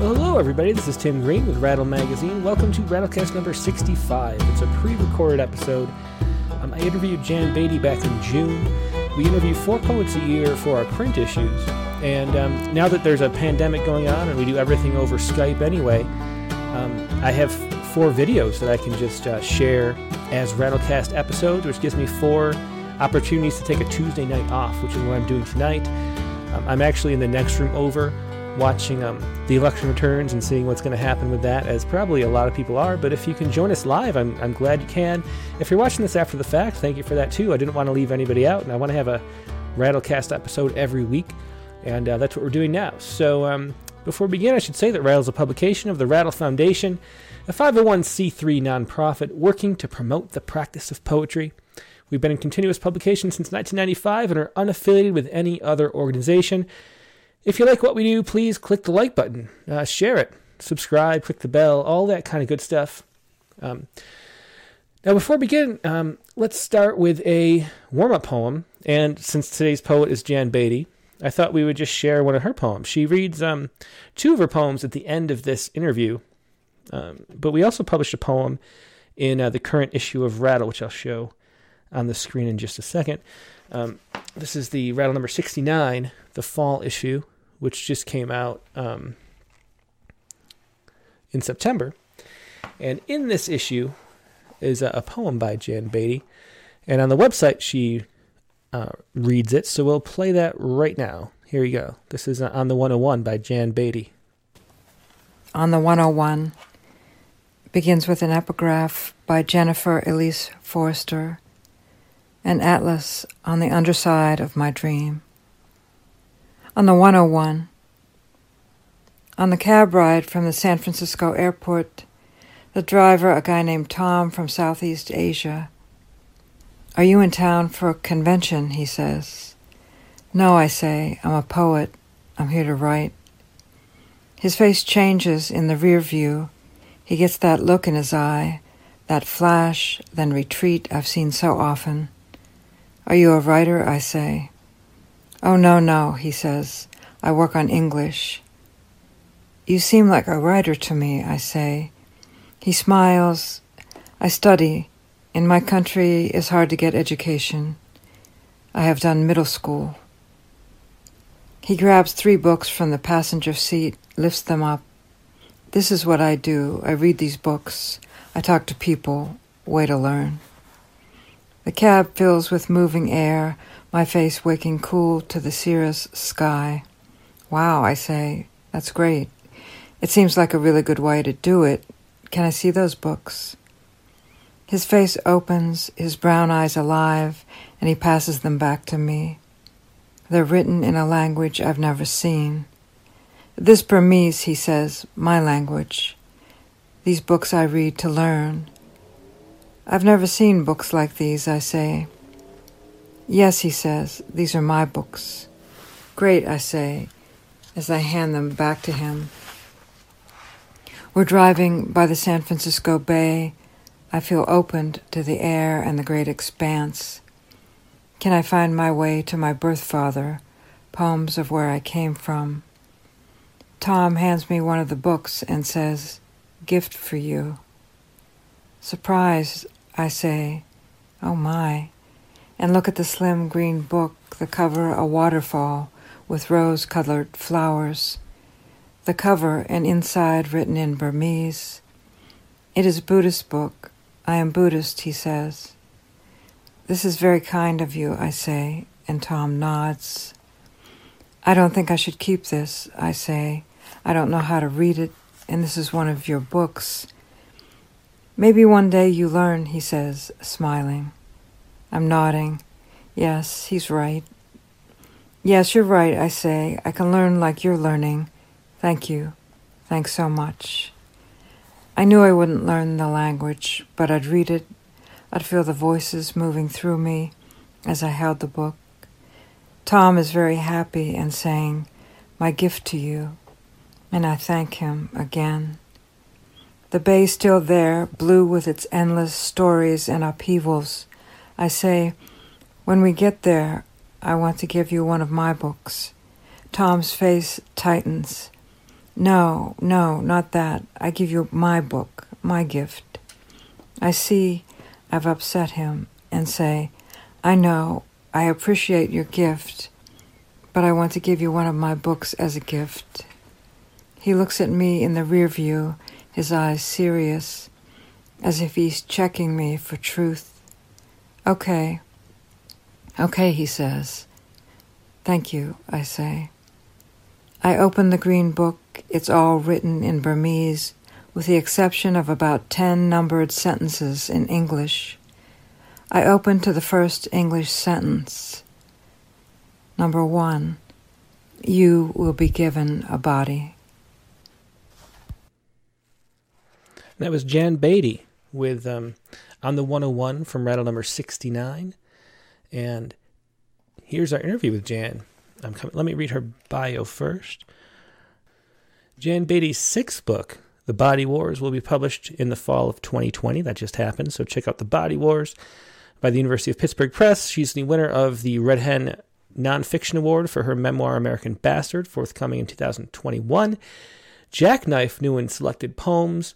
Well, hello, everybody. This is Tim Green with Rattle Magazine. Welcome to Rattlecast number 65. It's a pre recorded episode. Um, I interviewed Jan Beatty back in June. We interview four poets a year for our print issues. And um, now that there's a pandemic going on and we do everything over Skype anyway, um, I have four videos that I can just uh, share as Rattlecast episodes, which gives me four opportunities to take a Tuesday night off, which is what I'm doing tonight. Um, I'm actually in the next room over watching um, the election returns and seeing what's going to happen with that, as probably a lot of people are. But if you can join us live, I'm, I'm glad you can. If you're watching this after the fact, thank you for that too. I didn't want to leave anybody out, and I want to have a Rattlecast episode every week, and uh, that's what we're doing now. So um, before we begin, I should say that Rattle is a publication of the Rattle Foundation, a 501c3 nonprofit working to promote the practice of poetry. We've been in continuous publication since 1995 and are unaffiliated with any other organization. If you like what we do, please click the like button, uh, share it, subscribe, click the bell, all that kind of good stuff. Um, now, before we begin, um, let's start with a warm up poem. And since today's poet is Jan Beatty, I thought we would just share one of her poems. She reads um, two of her poems at the end of this interview, um, but we also published a poem in uh, the current issue of Rattle, which I'll show on the screen in just a second. Um, this is the Rattle number 69, the fall issue, which just came out um, in September. And in this issue is a, poem by Jan Beatty. And on the website, she uh, reads it. So we'll play that right now. Here you go. This is uh, On the 101 by Jan Beatty. On the 101 begins with an epigraph by Jennifer Elise Forrester an atlas on the underside of my dream. On the 101, on the cab ride from the San Francisco airport, the driver, a guy named Tom from Southeast Asia. Are you in town for a convention? He says. No, I say. I'm a poet. I'm here to write. His face changes in the rear view. He gets that look in his eye, that flash, then retreat I've seen so often. Are you a writer? I say. Oh, no, no, he says. I work on English. You seem like a writer to me, I say. He smiles. I study. In my country, it's hard to get education. I have done middle school. He grabs three books from the passenger seat, lifts them up. This is what I do. I read these books. I talk to people. Way to learn. The cab fills with moving air, my face waking cool to the cirrus sky. Wow, I say, that's great. It seems like a really good way to do it. Can I see those books? His face opens, his brown eyes alive, and he passes them back to me. They're written in a language I've never seen. This Burmese, he says, my language. These books I read to learn. I've never seen books like these, I say. Yes, he says, these are my books. Great, I say, as I hand them back to him. We're driving by the San Francisco Bay. I feel opened to the air and the great expanse. Can I find my way to my birth father? Poems of where I came from. Tom hands me one of the books and says, Gift for you. Surprised, I say, Oh my, and look at the slim green book, the cover a waterfall with rose colored flowers. The cover and inside written in Burmese. It is a Buddhist book. I am Buddhist, he says. This is very kind of you, I say, and Tom nods. I don't think I should keep this, I say. I don't know how to read it, and this is one of your books. Maybe one day you learn, he says, smiling. I'm nodding. Yes, he's right. Yes, you're right, I say. I can learn like you're learning. Thank you. Thanks so much. I knew I wouldn't learn the language, but I'd read it. I'd feel the voices moving through me as I held the book. Tom is very happy and saying, My gift to you. And I thank him again. The bay still there, blue with its endless stories and upheavals. I say, when we get there, I want to give you one of my books. Tom's face tightens. No, no, not that. I give you my book, my gift. I see I've upset him and say, I know, I appreciate your gift, but I want to give you one of my books as a gift. He looks at me in the rear view, his eyes serious, as if he's checking me for truth. Okay. Okay, he says. Thank you, I say. I open the green book. It's all written in Burmese, with the exception of about ten numbered sentences in English. I open to the first English sentence. Number one, you will be given a body. That was Jan Beatty with um, On the 101 from rattle number 69. And here's our interview with Jan. I'm coming, let me read her bio first. Jan Beatty's sixth book, The Body Wars, will be published in the fall of 2020. That just happened, so check out The Body Wars by the University of Pittsburgh Press. She's the winner of the Red Hen Nonfiction Award for her memoir American Bastard, forthcoming in 2021. Jackknife New and Selected Poems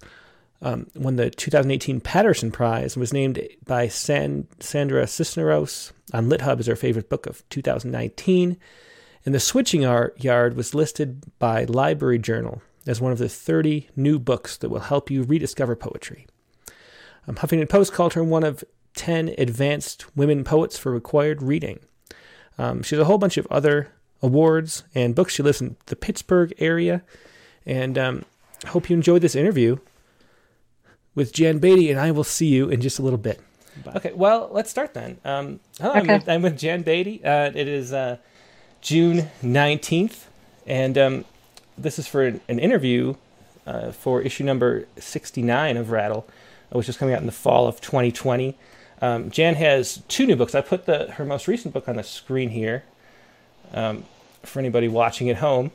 um, won the 2018 Paterson Prize and was named by San, Sandra Cisneros on LitHub as her favorite book of 2019. And The Switching Art Yard was listed by Library Journal as one of the 30 new books that will help you rediscover poetry. Um, Huffington Post called her one of 10 advanced women poets for required reading. Um, she has a whole bunch of other awards and books. She lives in the Pittsburgh area. And um, I hope you enjoyed this interview with Jan Beatty, and I will see you in just a little bit. Bye. Okay, well, let's start then. Um, hello, okay. I'm, with, I'm, with, Jan Beatty. Uh, it is uh, June 19th, and um, this is for an, an interview uh, for issue number 69 of Rattle, which is coming out in the fall of 2020. Um, Jan has two new books. I put the her most recent book on the screen here um, for anybody watching at home.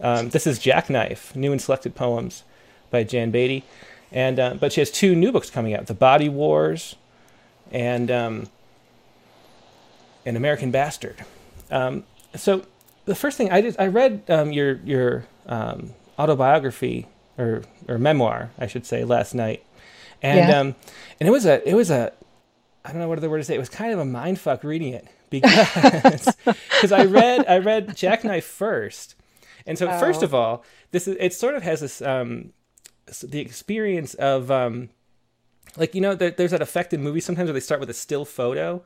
Um, this is Jackknife, New and Selected Poems by Jan Beatty. And, uh, but she has two new books coming out The Body Wars and um, An American Bastard. Um, so the first thing I did, I read um, your, your autobiography or, or memoir, I should say, last night. And, yeah. and it was a, it was a, I don't know what other word to say. It was kind of a mind fuck reading it because because I read I read Jackknife first, and so oh. first of all, this is it sort of has this um the experience of um like you know there, there's that effect in movies sometimes where they start with a still photo,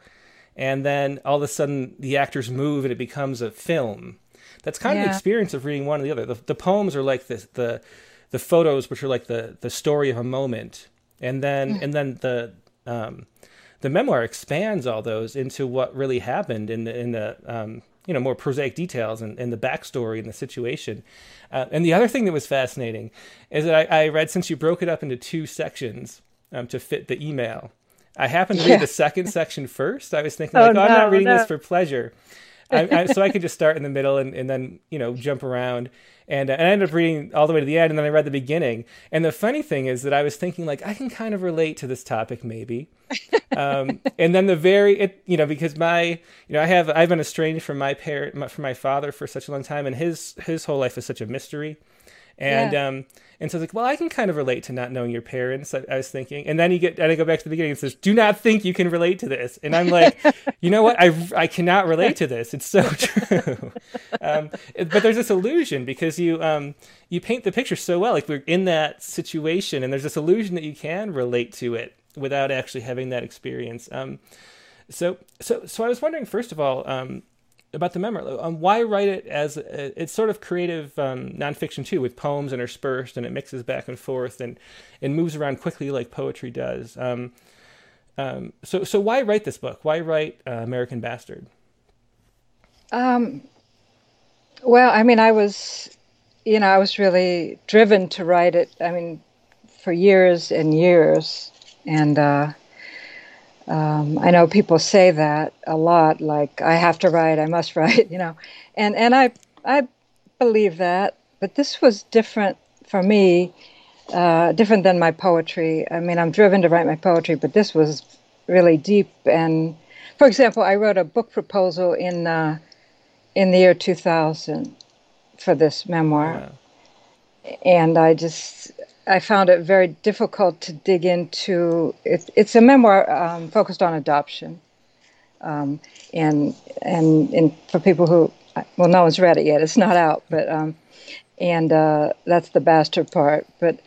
and then all of a sudden the actors move and it becomes a film. That's kind yeah. of the experience of reading one or the other. The, the poems are like the the the photos, which are like the the story of a moment, and then mm. and then the um the memoir expands all those into what really happened in the in the um, you know more prosaic details and, and the backstory and the situation. Uh, and the other thing that was fascinating is that I, I, read since you broke it up into two sections um, to fit the email. I happened to read the second section first. I was thinking like, oh, oh no, I'm not reading no. this for pleasure. I, I, so I could just start in the middle and, and then you know jump around. And, uh, and I ended up reading all the way to the end, and then I read the beginning. And the funny thing is that I was thinking, like, I can kind of relate to this topic, maybe. um, and then the very, it, you know, because my, you know, I have, I've been estranged from my parent, from my father for such a long time, and his his whole life is such a mystery. And yeah. um, and so it's like, well, I can kind of relate to not knowing your parents. I, I, was thinking, and then you get, and I go back to the beginning and says, do not think you can relate to this. And I'm like, you know what? I, I cannot relate to this. It's so true. um, but there's this illusion because you, um, you paint the picture so well. Like we're in that situation and there's this illusion that you can relate to it without actually having that experience. Um, so, so, so I was wondering, first of all, um, about the memoir. Um, why write it as a, it's sort of creative um, nonfiction too, with poems interspersed, and it mixes back and forth and and moves around quickly like poetry does. Um, um so so why write this book? Why write uh, American Bastard? Um, well, I mean, I was, you know, I was really driven to write it. I mean, for years and years, and. Uh, um, I know people say that a lot, like I have to write, I must write, you know, and and I I believe that, but this was different for me, uh, different than my poetry. I mean, I'm driven to write my poetry, but this was really deep. And for example, I wrote a book proposal in uh, in the year 2000 for this memoir. and I just I found it very difficult to dig into. It, it's a memoir um, focused on adoption, um, and, and and for people who well, no one's read it yet. It's not out, but um, and uh, that's the bastard part. But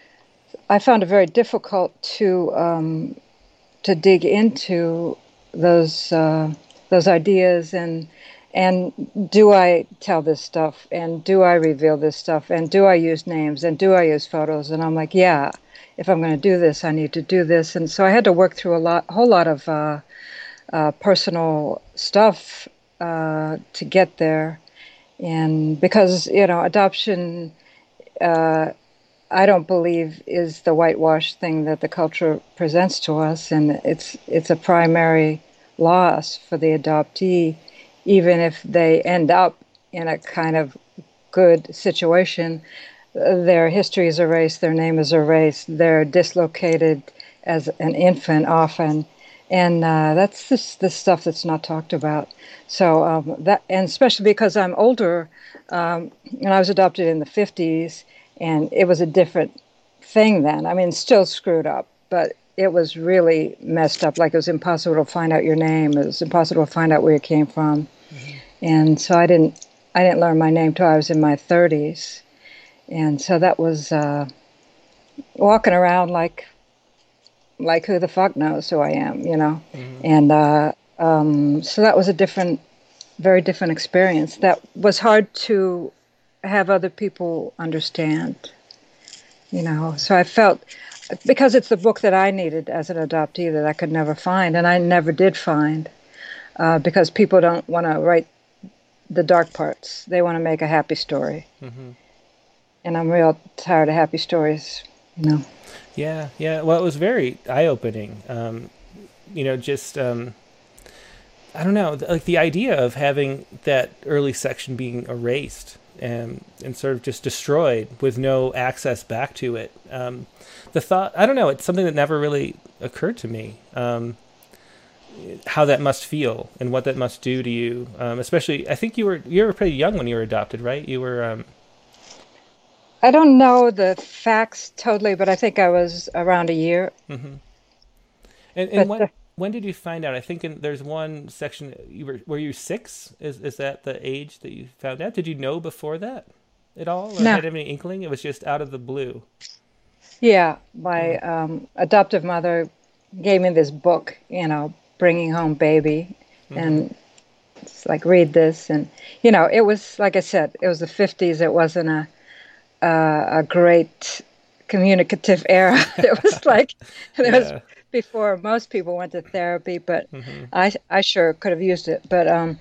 I found it very difficult to um, to dig into those uh, those ideas and and do I tell this stuff? And do I reveal this stuff? And do I use names? And do I use photos? And I'm like yeah if I'm going to do this I need to do this. And so I had to work through a lot whole lot of uh, uh, personal stuff uh, to get there. And because you know adoption uh, I don't believe is the whitewash thing that the culture presents to us. And it's it's a primary loss for the adoptee even if they end up in a kind of good situation, their history is erased, their name is erased, they're dislocated as an infant often. And uh, that's the, the stuff that's not talked about. So um, that, and especially because I'm older, um, and I was adopted in the 50s, and it was a different thing then. I mean, still screwed up, but it was really messed up. Like it was impossible to find out your name. It was impossible to find out where you came from and so I didn't I didn't learn my name till I was in my 30s, and so that was uh, walking around like like who the fuck knows who I am, you know, mm-hmm. and uh, um, so that was a different, very different experience. That was hard to have other people understand, you know. So I felt because it's the book that I needed as an adoptee that I could never find, and I never did find. Uh, because people don't want to write the dark parts. They want to make a happy story. Mm-hmm. And I'm real tired of happy stories, you know. Yeah, yeah. Well, it was very eye opening. Um, you know, just, um, I don't know, like the idea of having that early section being erased and, and sort of just destroyed with no access back to it. Um, the thought, I don't know, it's something that never really occurred to me. Um, how that must feel and what that must do to you. Um, especially, I think you were you were pretty young when you were adopted, right? You were. Um... I don't know the facts totally, but I think I was around a year. Mm-hmm. And, and when the... when did you find out? I think in, there's one section you were were you six? Is is that the age that you found out? Did you know before that at all, or no. had any inkling? It was just out of the blue. Yeah, my mm-hmm. um, adoptive mother gave me this book, you know, bringing home baby mm-hmm. and it's like read this and you know it was like i said it was the 50s it wasn't a uh, a great communicative era it was like it yeah. was before most people went to therapy but mm-hmm. i i sure could have used it but um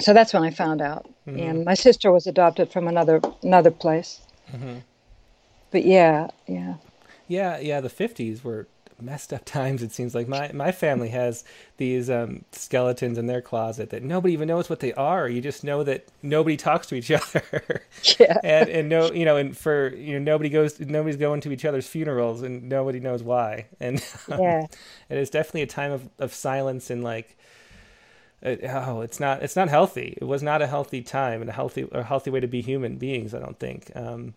so that's when i found out mm-hmm. and my sister was adopted from another another place mm-hmm. but yeah yeah yeah yeah the 50s were messed up times it seems like. My my family has these um, skeletons in their closet that nobody even knows what they are. You just know that nobody talks to each other. Yeah. And and no you know and for you know nobody goes nobody's going to each other's funerals and nobody knows why. And um, yeah. it is definitely a time of, of silence and like uh, oh it's not it's not healthy. It was not a healthy time and a healthy a healthy way to be human beings i don't think. Um,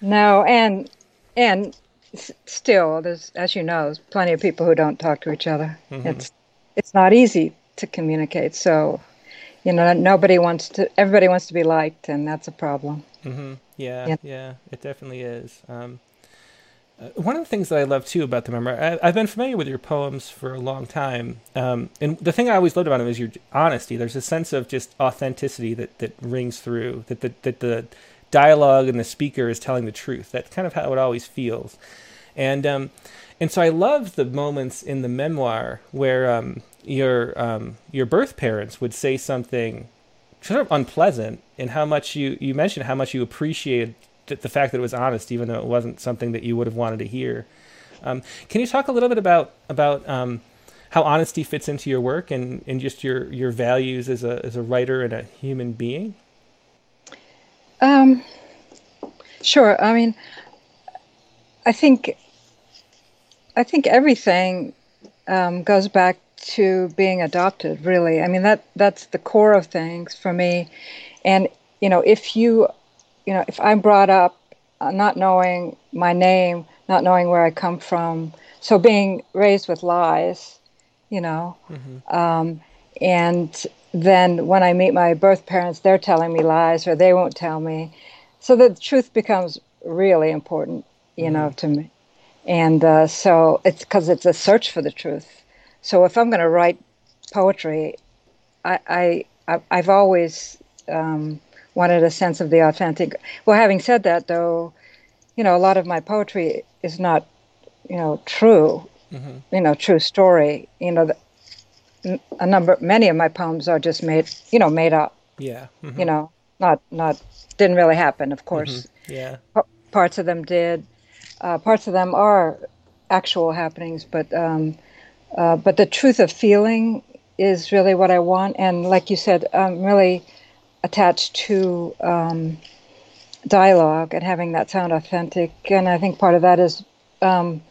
no and and still, there's, as you know, there's plenty of people who don't talk to each other. Mm-hmm. It's it's not easy to communicate. So, you know, nobody wants to. Everybody wants to be liked, and that's a problem. Mm-hmm. Yeah, yeah, yeah, it definitely is. Um, uh, one of the things that I love too about the memoir, I, have been familiar with your poems for a long time, um, and the thing I always loved about them is your honesty. There's a sense of just authenticity that that rings through. That the, that the dialogue and the speaker is telling the truth. That's kind of how it always feels. And um, and so I love the moments in the memoir where um, your um, your birth parents would say something sort of unpleasant, and how much you you mentioned how much you appreciated the fact that it was honest, even though it wasn't something that you would have wanted to hear. Um, can you talk a little bit about about um, how honesty fits into your work and, and just your, your values as a as a writer and a human being? Um, sure. I mean, I think I think everything um, goes back to being adopted. Really, I mean that that's the core of things for me. And you know, if you you know, if I'm brought up uh, not knowing my name, not knowing where I come from, so being raised with lies, you know, mm-hmm. um, and then when I meet my birth parents, they're telling me lies or they won't tell me. So the truth becomes really important, you mm-hmm. know, to me. And uh, so it's because it's a search for the truth. So if I'm going to write poetry, I, I I've always um, wanted a sense of the authentic. Well, having said that, though, you know, a lot of my poetry is not, you know, true. Mm-hmm. You know, true story. You know, the, a number, many of my poems are just made, you know, made up. Yeah. Mm-hmm. You know, not not didn't really happen. Of course. Mm-hmm. Yeah. P- parts of them did. Uh, parts of them are actual happenings, but um, uh, but the truth of feeling is really what I want. And like you said, I'm really attached to um, dialogue and having that sound authentic. And I think part of that is um,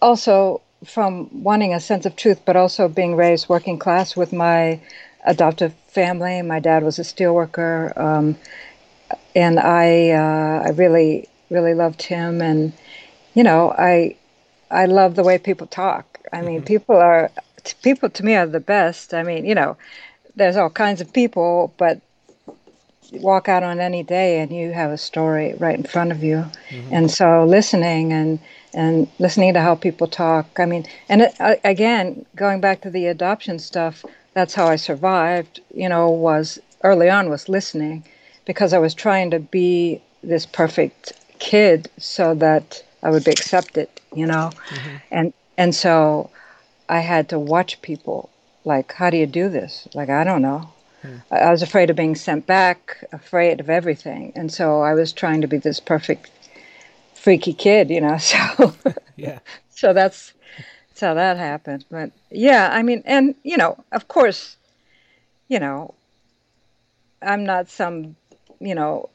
also from wanting a sense of truth, but also being raised working class with my adoptive family. My dad was a steelworker, um, and I uh, I really really loved him. And you know, I I love the way people talk. I mean, mm-hmm. people are people to me are the best. I mean, you know, there's all kinds of people, but walk out on any day and you have a story right in front of you. Mm-hmm. And so listening and and listening to how people talk. I mean, and it, uh, again, going back to the adoption stuff, that's how I survived. You know, was early on was listening because I was trying to be this perfect kid so that I would be accepted. You know, mm-hmm. and and so I had to watch people. Like, how do you do this? Like, I don't know. I was afraid of being sent back, afraid of everything, and so I was trying to be this perfect, freaky kid, you know. So yeah. So that's that's how that happened. But yeah, I mean, and you know, of course, you know, I'm not some, you know,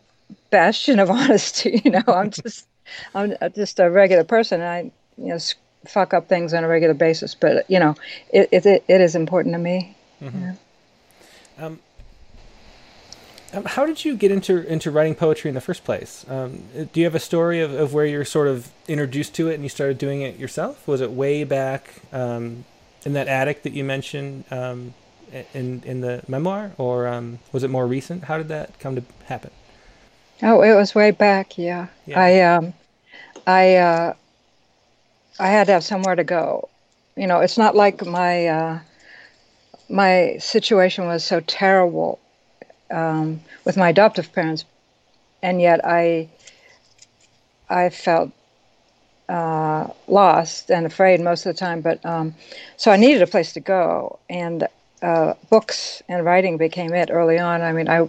bastion of honesty. You know, I'm just I'm just a regular person. And I, you know, fuck up things on a regular basis, but you know, it it, it is important to me. Mm-hmm. Yeah. Um, how did you get into into writing poetry in the first place? Um, do you have a story of, of where you're sort of introduced to it and you started doing it yourself? Was it way back um, in that attic that you mentioned um, in in the memoir, or um, was it more recent? How did that come to happen? Oh, it was way back. Yeah, yeah. I um, I uh, I had to have somewhere to go. You know, it's not like my uh, my situation was so terrible um, with my adoptive parents, and yet I I felt uh, lost and afraid most of the time. But um, so I needed a place to go, and uh, books and writing became it early on. I mean, I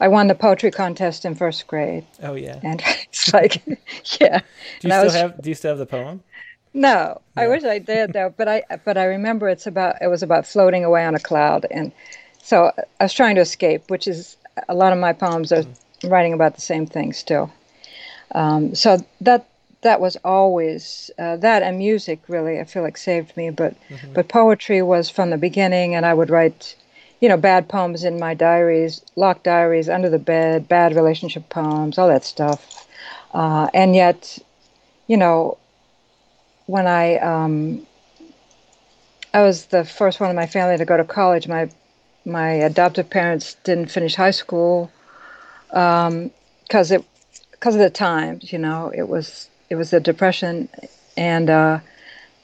I won the poetry contest in first grade. Oh yeah, and it's like yeah. Do you still was, have Do you still have the poem? No, I wish I did though. But I but I remember it's about it was about floating away on a cloud, and so I was trying to escape, which is a lot of my poems are mm-hmm. writing about the same thing still. Um, so that that was always uh, that and music really I feel like saved me, but mm-hmm. but poetry was from the beginning, and I would write. You know, bad poems in my diaries, locked diaries under the bed, bad relationship poems, all that stuff. Uh, and yet, you know, when I um, I was the first one in my family to go to college. My my adoptive parents didn't finish high school because um, it because of the times. You know, it was it was the depression, and uh,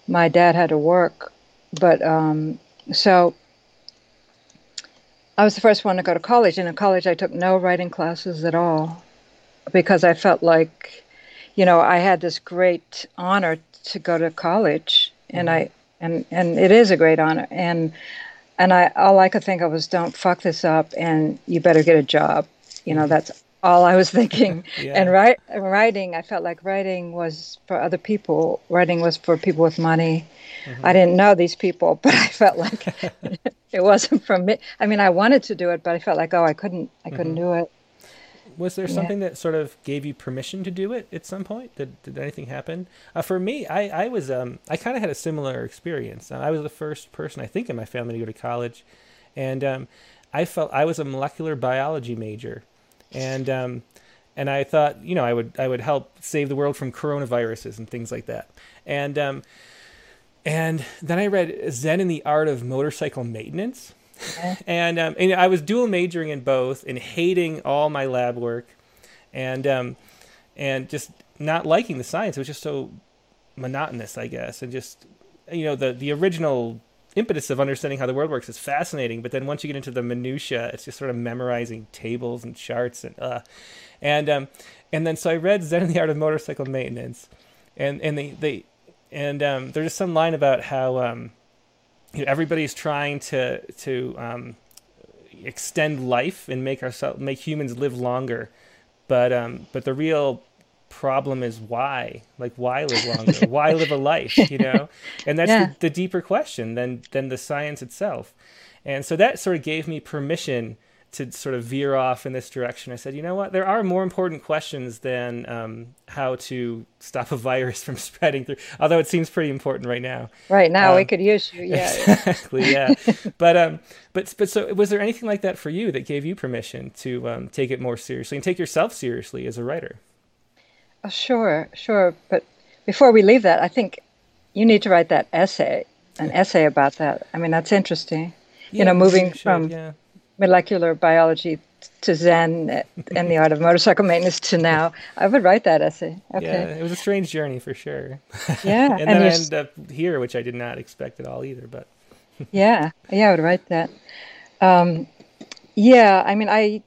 my dad had to work. But um, so I was the first one to go to college, and in college I took no writing classes at all because I felt like, you know, I had this great honor to go to college, and mm-hmm. I and and it is a great honor. And and I all I could think of was, don't fuck this up, and you better get a job. You know, mm-hmm. that's all I was thinking. yeah. And write, writing, I felt like writing was for other people. Writing was for people with money. Mm-hmm. I didn't know these people, but I felt like it wasn't for me. I mean, I wanted to do it, but I felt like, oh, I couldn't, I couldn't mm-hmm. do it was there something yeah. that sort of gave you permission to do it at some point? Did did anything happen? Uh, for me, I I was um I kind of had a similar experience. Uh, I was the first person I think in my family to go to college, and um, I felt I was a molecular biology major, and um, and I thought, you know, I would I would help save the world from coronaviruses and things like that. And um, and then I read Zen in the Art of Motorcycle Maintenance. and um, and I was dual majoring in both and hating all my lab work, and um, and just not liking the science. It was just so monotonous, I guess, and just you know the the original impetus of understanding how the world works is fascinating, but then once you get into the minutia, it's just sort of memorizing tables and charts and uh, and um, and then so I read Zen and the Art of Motorcycle Maintenance, and and they they and um, there's just some line about how um, you know, everybody's trying to to um, extend life and make ourselves make humans live longer, but um, but the real problem is why? Like why live longer? Why live a life you know? And that's yeah. the, the, deeper question than than the science itself. And so that sort of gave me permission to sort of veer off in this direction i said you know what there are more important questions than um, how to stop a virus from spreading through although it seems pretty important right now right now um, we could use you yeah exactly yeah but um but but so was there anything like that for you that gave you permission to um, take it more seriously and take yourself seriously as a writer Oh, sure, sure. But before we leave that, I think you need to write that essay, an essay about that. I mean, that's interesting. Yeah, you know, moving should, from yeah. Molecular biology to Zen and the art of motorcycle maintenance to now, I would write that essay. Okay. Yeah, it was a strange journey for sure. Yeah, and, and then I ended up here, which I did not expect at all either. But yeah, yeah, I would write that. Um, yeah, I mean, I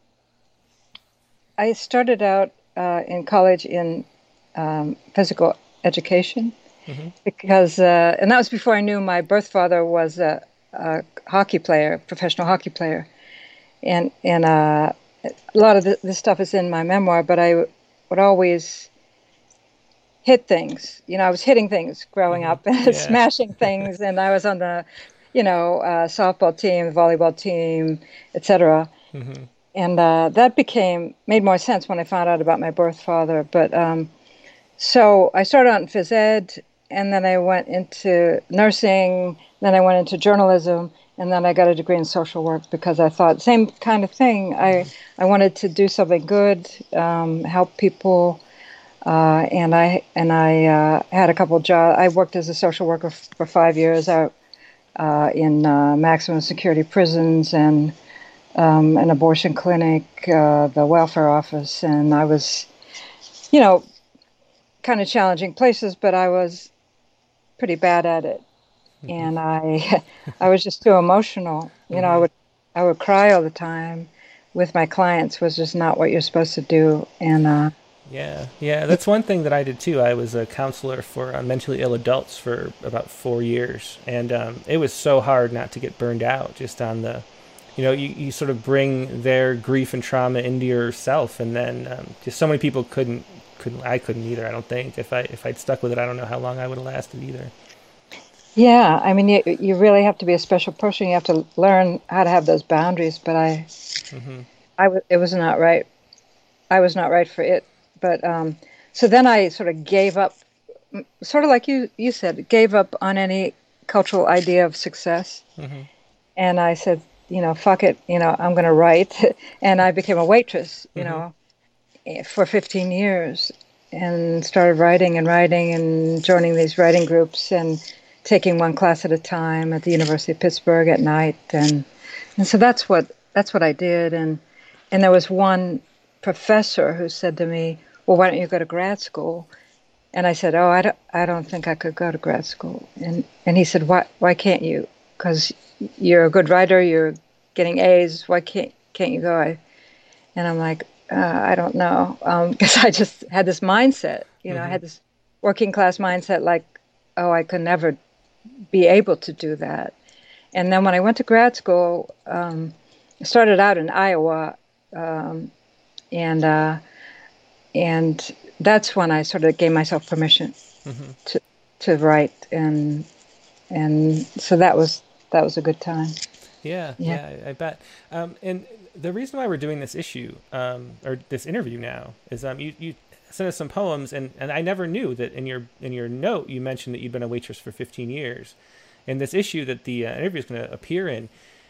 I started out uh, in college in um, physical education mm-hmm. because, uh, and that was before I knew my birth father was a, a hockey player, professional hockey player, and and uh, a lot of this stuff is in my memoir. But I would always hit things. You know, I was hitting things growing mm-hmm. up and yeah. smashing things, and I was on the, you know, uh, softball team, volleyball team, etc. Mm-hmm and uh, that became made more sense when I found out about my birth father. But um, so I started out in phys ed, and then I went into nursing. Then I went into journalism, and then I got a degree in social work because I thought same kind of thing. I I wanted to do something good, um, help people. Uh, and I and I uh, had a couple jobs. I worked as a social worker f- for five years out uh, in uh, maximum security prisons and um, an abortion clinic, uh, the welfare office, and I was, you know, kind of challenging places, but I was pretty bad at it. And I, I was just too emotional. You know, I mm-hmm. would, I would cry all the time. With my clients was just not what you're supposed to do, and. Uh, yeah, yeah, that's one thing that I did too. I was a counselor for uh, mentally ill adults for about four years, and um, it was so hard not to get burned out just on the you know, you, you sort of bring their grief and trauma into yourself, and then um, just so many people couldn't couldn't I couldn't either. I don't think if I if I'd stuck with it, I don't know how long I would have lasted either. Yeah, I mean, you you really have to be a special person. You have to learn how to have those boundaries. But I, mm-hmm. I w- it was not right. I was not right for it. But um, so then I sort of gave up, sort of like you you said, gave up on any cultural idea of success. Mm-hmm. And I said, you know, fuck it, you know, I'm going to write. and I became a waitress, you mm-hmm. know, eh, for 15 years and started writing and writing and joining these writing groups and taking one class at a time at the University of Pittsburgh at night. And, and so that's what, that's what I did. And, and there was one professor who said to me, well, why don't you go to grad school? And I said, oh, I don't, I don't think I could go to grad school. And, and he said, why, why can't you? Because you're a good writer, you're getting A's. Why can't can't you go? I, and I'm like, uh, I don't know, because um, I just had this mindset. You know, mm-hmm. I had mm-hmm. this working class mindset, like, oh, I could never be able to do that. And then when I went to grad school, um, I started out in Iowa, um, and uh, and that's when I sort of gave myself permission mm-hmm. to to write, and and so that was that was a good time. Yeah, yeah, yeah I bet. Um, and the reason why we're doing this issue um, or this interview now is um, you you sent us some poems, and, and I never knew that in your in your note you mentioned that you'd been a waitress for 15 years, and this issue that the uh, interview is going to appear in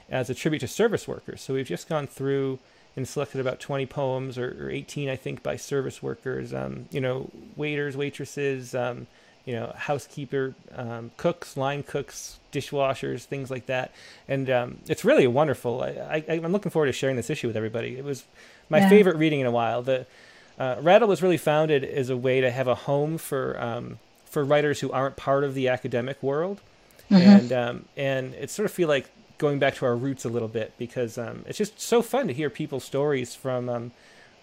as a tribute to service workers. So we've just gone through and selected about 20 poems or, or 18, I think, by service workers, um, you know, waiters, waitresses, um, you know, housekeeper, um, cooks, line cooks, dishwashers, things like that. And um, it's really wonderful. I, I, am looking forward to sharing this issue with everybody. It was my yeah. favorite reading in a while. The uh, Rattle was really founded as a way to have a home for um, for writers who aren't part of the academic world, mm-hmm. and um, and it sort of feel like going back to our roots a little bit because um, it's just so fun to hear people's stories from um,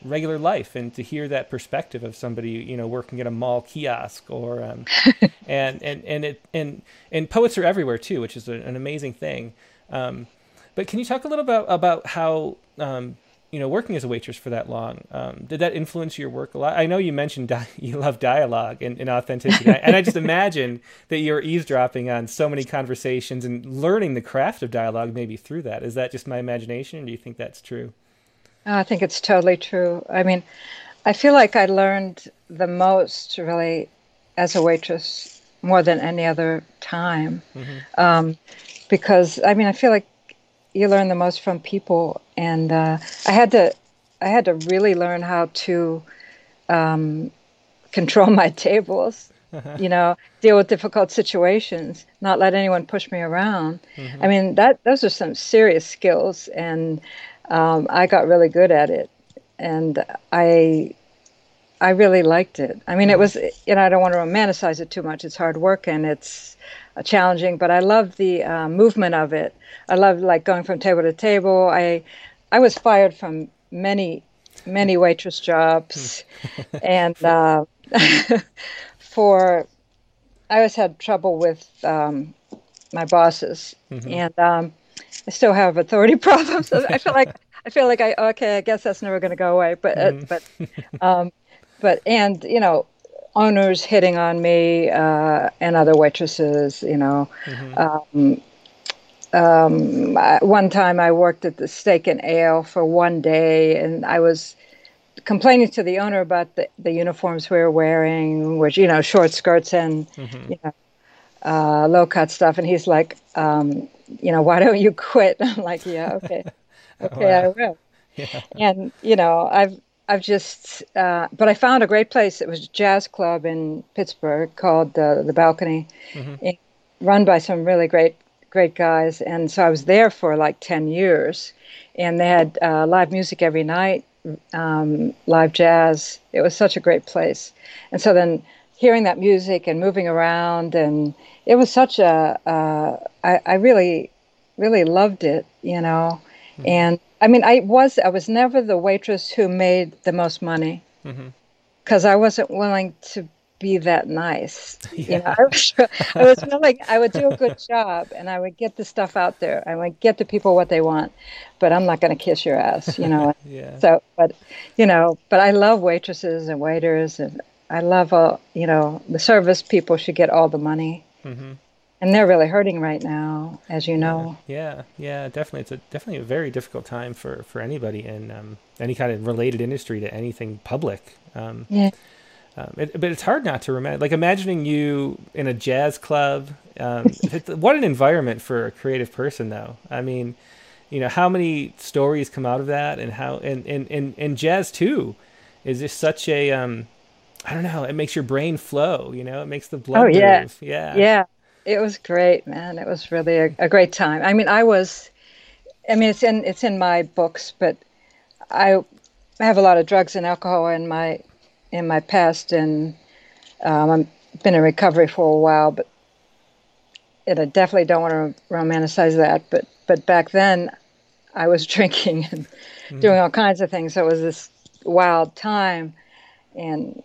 regular life and to hear that perspective of somebody you know working at a mall kiosk or um, and and and it and and poets are everywhere too, which is a, an amazing thing. Um, but can you talk a little bit about, about how um, you know working as a waitress for that long um, did that influence your work a lot? I know you mentioned di- you love dialogue and, and authenticity, and I just imagine that you're eavesdropping on so many conversations and learning the craft of dialogue maybe through that. Is that just my imagination, or do you think that's true? I think it's totally true. I mean, I feel like I learned the most really as a waitress more than any other time. Mm-hmm. Um, because, I mean, I feel like you learn the most from people. And uh, I had to, I had to really learn how to um, control my tables. you know, deal with difficult situations, not let anyone push me around. Mm-hmm. I mean, that those are some serious skills, and um, I got really good at it, and I I really liked it. I mean, it was you know I don't want to romanticize it too much. It's hard work and it's uh, challenging, but I love the uh, movement of it. I love like going from table to table. I I was fired from many many waitress jobs, and uh, for I always had trouble with um, my bosses, mm-hmm. and um, I still have authority problems. I feel like I feel like I okay. I guess that's never going to go away. But uh, mm. but um, but and you know owners hitting on me uh, and other waitresses. You know. Mm-hmm. Um, um, one time I worked at the Steak and Ale for one day, and I was complaining to the owner about the, the uniforms we were wearing, which you know, short skirts and mm-hmm. you know, uh, low cut stuff, and he's like, um, you know, why don't you quit? I'm like, yeah, okay, okay, wow. I will. Yeah. And you know, I've I've just, uh, but I found a great place. It was a jazz club in Pittsburgh called uh, the Balcony, mm-hmm. run by some really great great guys. And so I was there for like ten years, and they had uh, live music every night, um, live jazz. It was such a great place. And so then hearing that music and moving around and it was such a. Uh, I, I really really loved it you know mm-hmm. and i mean i was i was never the waitress who made the most money because mm-hmm. i wasn't willing to be that nice yeah. you know I was, I was willing i would do a good job and i would get the stuff out there i would get the people what they want but i'm not going to kiss your ass you know yeah. so but you know but i love waitresses and waiters and i love all you know the service people should get all the money Mm-hmm. And they're really hurting right now, as you know. Yeah, yeah, definitely. It's a definitely a very difficult time for for anybody in um, any kind of related industry to anything public. Um, yeah. Um, it, but it's hard not to remember. Like imagining you in a jazz club. Um, what an environment for a creative person, though. I mean, you know, how many stories come out of that, and how and and and, and jazz too is just such a um, I don't know. It makes your brain flow. You know, it makes the blood. Oh yeah, move. yeah, yeah. It was great, man. It was really a, a, great time. I mean, I was. I mean, it's in it's in my books, but I have a lot of drugs and alcohol in my in my past, and um, I've been in recovery for a while. But and I definitely don't want to romanticize that. But but back then, I was drinking and mm. doing all kinds of things. So it was this wild time, and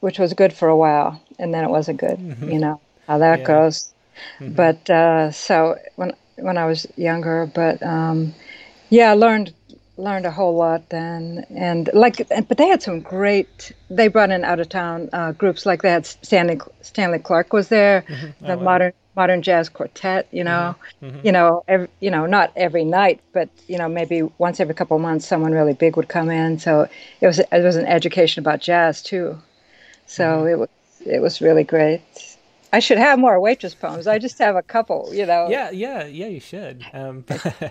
which was good for a while, and then it wasn't good. Mm-hmm. You know how that yeah. goes. Mm-hmm. But uh, so when when I was younger, but um, yeah, I learned learned a whole lot then, and like, but they had some great. They brought in out of town uh, groups like they had Stanley Stanley Clarke was there, mm-hmm. the oh, modern modern jazz quartet. You know, mm-hmm. mm-hmm. you know, every, you know, not every night, but you know, maybe once every couple of months, someone really big would come in. So it was it was an education about jazz too. So mm-hmm. it was it was really great. I should have more waitress poems. I just have a couple, you know. Yeah, yeah, yeah. You should. Um,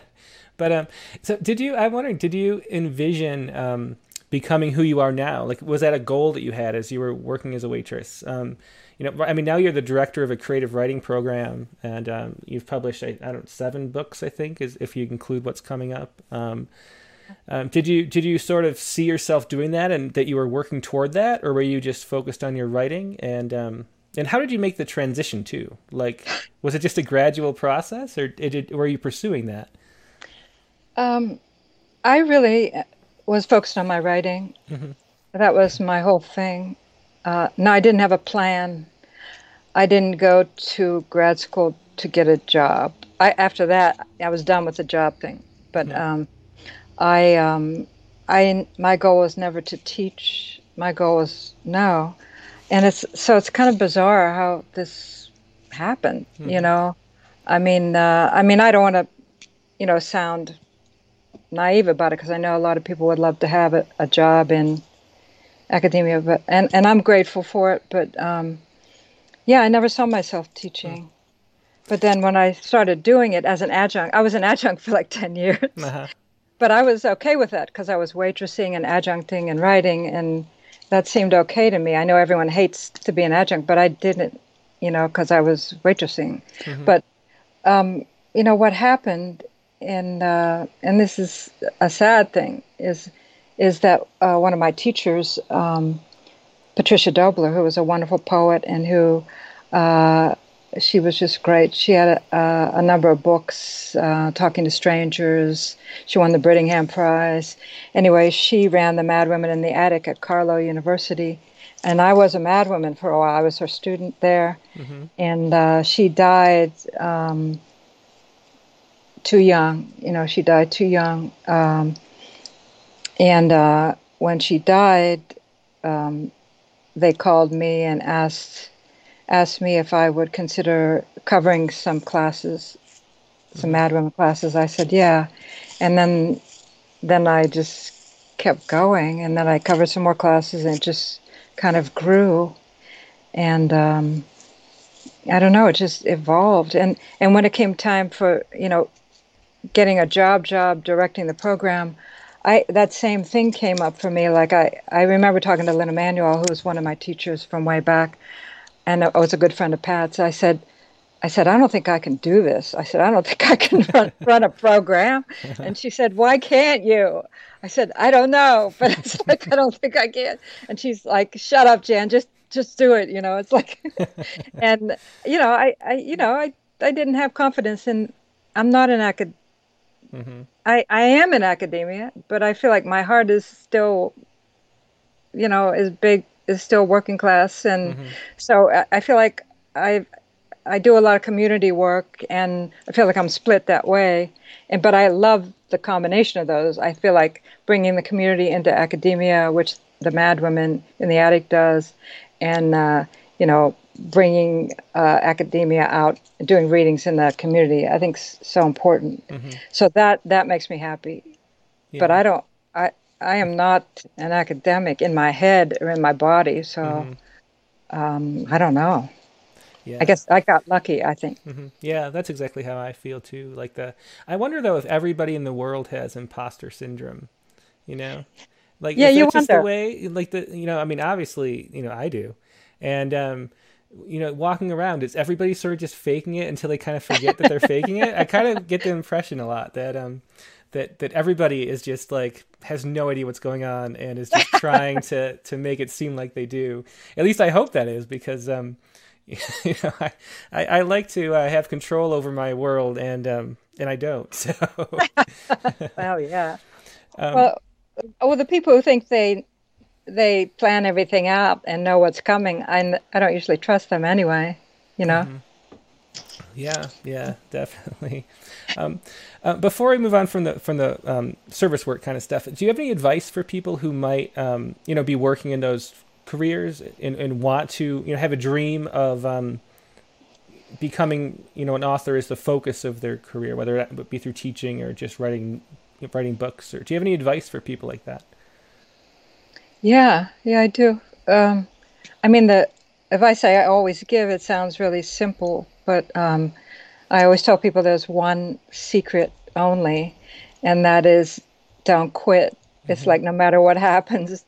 but um, so did you? I'm wondering, did you envision um, becoming who you are now? Like, was that a goal that you had as you were working as a waitress? Um, you know, I mean, now you're the director of a creative writing program, and um, you've published, I, I, don't seven books, I think, is if you include what's coming up. Um, um, did you did you sort of see yourself doing that, and that you were working toward that, or were you just focused on your writing? And um, and how did you make the transition too? Like, was it just a gradual process, or did were you pursuing that? Um, I really was focused on my writing. Mm-hmm. That was my whole thing. Uh, no, I didn't have a plan. I didn't go to grad school to get a job. I, after that, I was done with the job thing. But mm-hmm. um, I, um, I, my goal was never to teach. My goal was no, and it's so it's kind of bizarre how this happened. Mm-hmm. You know, I mean, uh, I mean, I don't want to, you know, sound naive about it because I know a lot of people would love to have a, a job in academia, but and and I'm grateful for it. But um, yeah, I never saw myself teaching. But then when I started doing it as an adjunct, I was an adjunct for like ten years. Uh-huh. But I was okay with that because I was waitressing and adjuncting and writing, and that seemed okay to me. I know everyone hates to be an adjunct, but I didn't, you know, because I was waitressing. Mm-hmm. But um, you know what happened, and uh, and this is a sad thing, is is that uh, one of my teachers, um, Patricia Dobler, who was a wonderful poet and who uh, she was just great. She had a, a number of books, uh, Talking to Strangers. She won the Brittingham Prize. Anyway, she ran the Mad Women in the Attic at Carlow University. And I was a Mad Woman for a while. I was her student there. Mm-hmm. And uh, she died um, too young. You know, she died too young. Um, and uh, when she died, um, they called me and asked asked me if I would consider covering some classes, some mm-hmm. Mad Women classes. I said yeah, and then then I just kept going, and then I covered some more classes, and it just kind of grew, and um, I don't know, it just evolved, and and when it came time for you know getting a job job directing the program I that same thing came up for me. Like I, I remember talking to Lynn Emanuel, who was one of my teachers from way back, and I was a good friend of Pat's. I said, I said, I don't think I can do this. I said, I don't think I can run, run a program. And she said, Why can't you? I said, I don't know, but it's like I don't think I can. And she's like, Shut up, Jan, just just do it. You know, it's like, and you know, I, I, you know, I, I didn't have confidence in. I'm not an academic Mm-hmm. I, I am in academia, but I feel like my heart is still, you know, is big, is still working class. And mm-hmm. so I, I feel like I I do a lot of community work and I feel like I'm split that way. And but I love the combination of those. I feel like bringing the community into academia, which the Mad Women in the Attic does, and uh, you know, bringing uh, academia out, doing readings in the community, I think is so important. Mm-hmm. So that that makes me happy. Yeah. But I don't. I I am not an academic in my head or in my body. So mm-hmm. um, I don't know. Yeah. I guess I got lucky. I think. Mm-hmm. Yeah, that's exactly how I feel too. Like the, I wonder though if everybody in the world has imposter syndrome. You know, like yeah, you just wonder. the way, like the, you know, I mean, obviously, you know, I do, and um, you know, walking around, is everybody sort of just faking it until they kind of forget that they're faking it? I kind of get the impression a lot that um that that everybody is just like has no idea what's going on and is just trying to to make it seem like they do. At least I hope that is because um you know I I, I like to uh, have control over my world and um and I don't. So well, yeah. Um, well, well, the people who think they they plan everything out and know what's coming, I, I don't usually trust them anyway, you know? Mm-hmm. Yeah, yeah, definitely. Um, uh, before we move on from the from the um, service work kind of stuff, do you have any advice for people who might, um, you know, be working in those careers and, and want to, you know, have a dream of um, becoming, you know, an author is the focus of their career, whether that be through teaching or just writing writing books? Or do you have any advice for people like that? Yeah, yeah, I do. Um, I mean, the advice I always give, it sounds really simple, but um, I always tell people there's one secret only, and that is don't quit. Mm-hmm. It's like no matter what happens,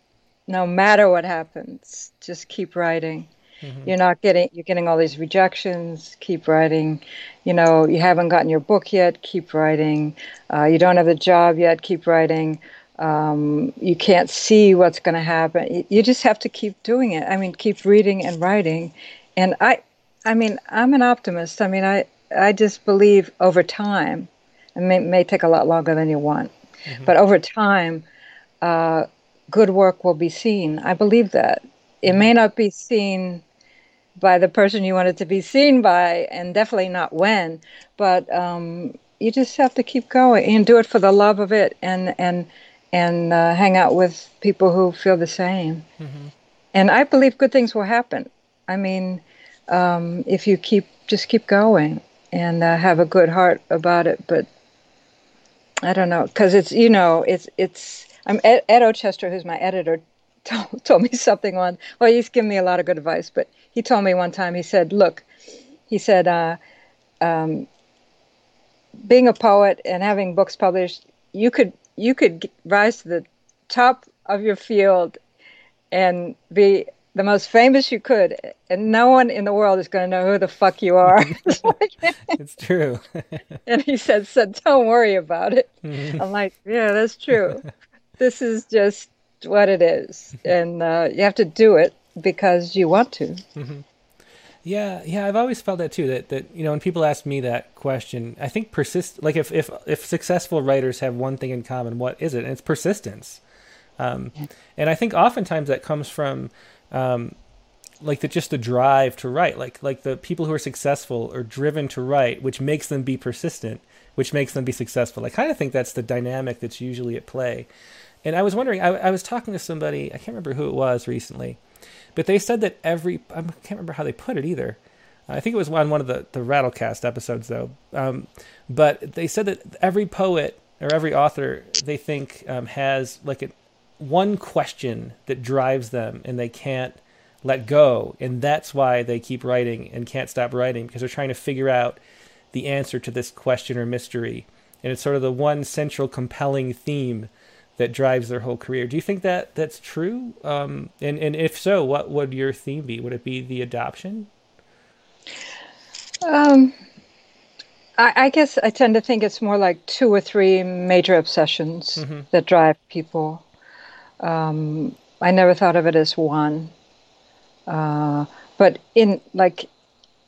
no matter what happens, just keep writing. Mm-hmm. You're not getting you're getting all these rejections. Keep writing. You know you haven't gotten your book yet. Keep writing. Uh, you don't have a job yet. Keep writing. Um, you can't see what's going to happen. You, you just have to keep doing it. I mean, keep reading and writing. And I, I mean, I'm an optimist. I mean, I I just believe over time. It may, may take a lot longer than you want, mm-hmm. but over time, uh, good work will be seen. I believe that. It may not be seen by the person you want it to be seen by, and definitely not when, but um, you just have to keep going and do it for the love of it and, and, and uh, hang out with people who feel the same. Mm-hmm. And I believe good things will happen. I mean, um, if you keep just keep going and uh, have a good heart about it. But I don't know because it's you know it's it's I'm Ed, Ed Ochester, who's my editor, told, told me something on. Well, he's given me a lot of good advice, but he told me one time. He said, "Look," he said, uh, um, "being a poet and having books published, you could you could rise to the top of your field and be the most famous you could, and no one in the world is going to know who the fuck you are. it's true. and he said, "So don't worry about it." I'm like, "Yeah, that's true. this is just what it is, and uh, you have to do it because you want to." Mm-hmm. Yeah, yeah, I've always felt that too. That that you know, when people ask me that question, I think persist. Like if if if successful writers have one thing in common, what is it? And it's persistence. Um. And I think oftentimes that comes from um, like the just the drive to write like like the people who are successful are driven to write which makes them be persistent which makes them be successful. I kind of think that's the dynamic that's usually at play. And i was wondering I, I was talking to somebody i can't remember who it was recently but they said that every i can't remember how they put it either. I think it was on one of the, the rattlecast episodes though. Um, but they said that every poet or every author they think um, has like a, one question that drives them and they can't let go. And that's why they keep writing and can't stop writing because they're trying to figure out the answer to this question or mystery. And it's sort of the one central compelling theme that drives their whole career. Do you think that that's true? Um, and, and if so what would your theme be? Would it be the adoption? Um, I, I guess i tend to think it's more like two or three major obsessions mm-hmm. that drive people um, I never thought of it as one. Uh, but in like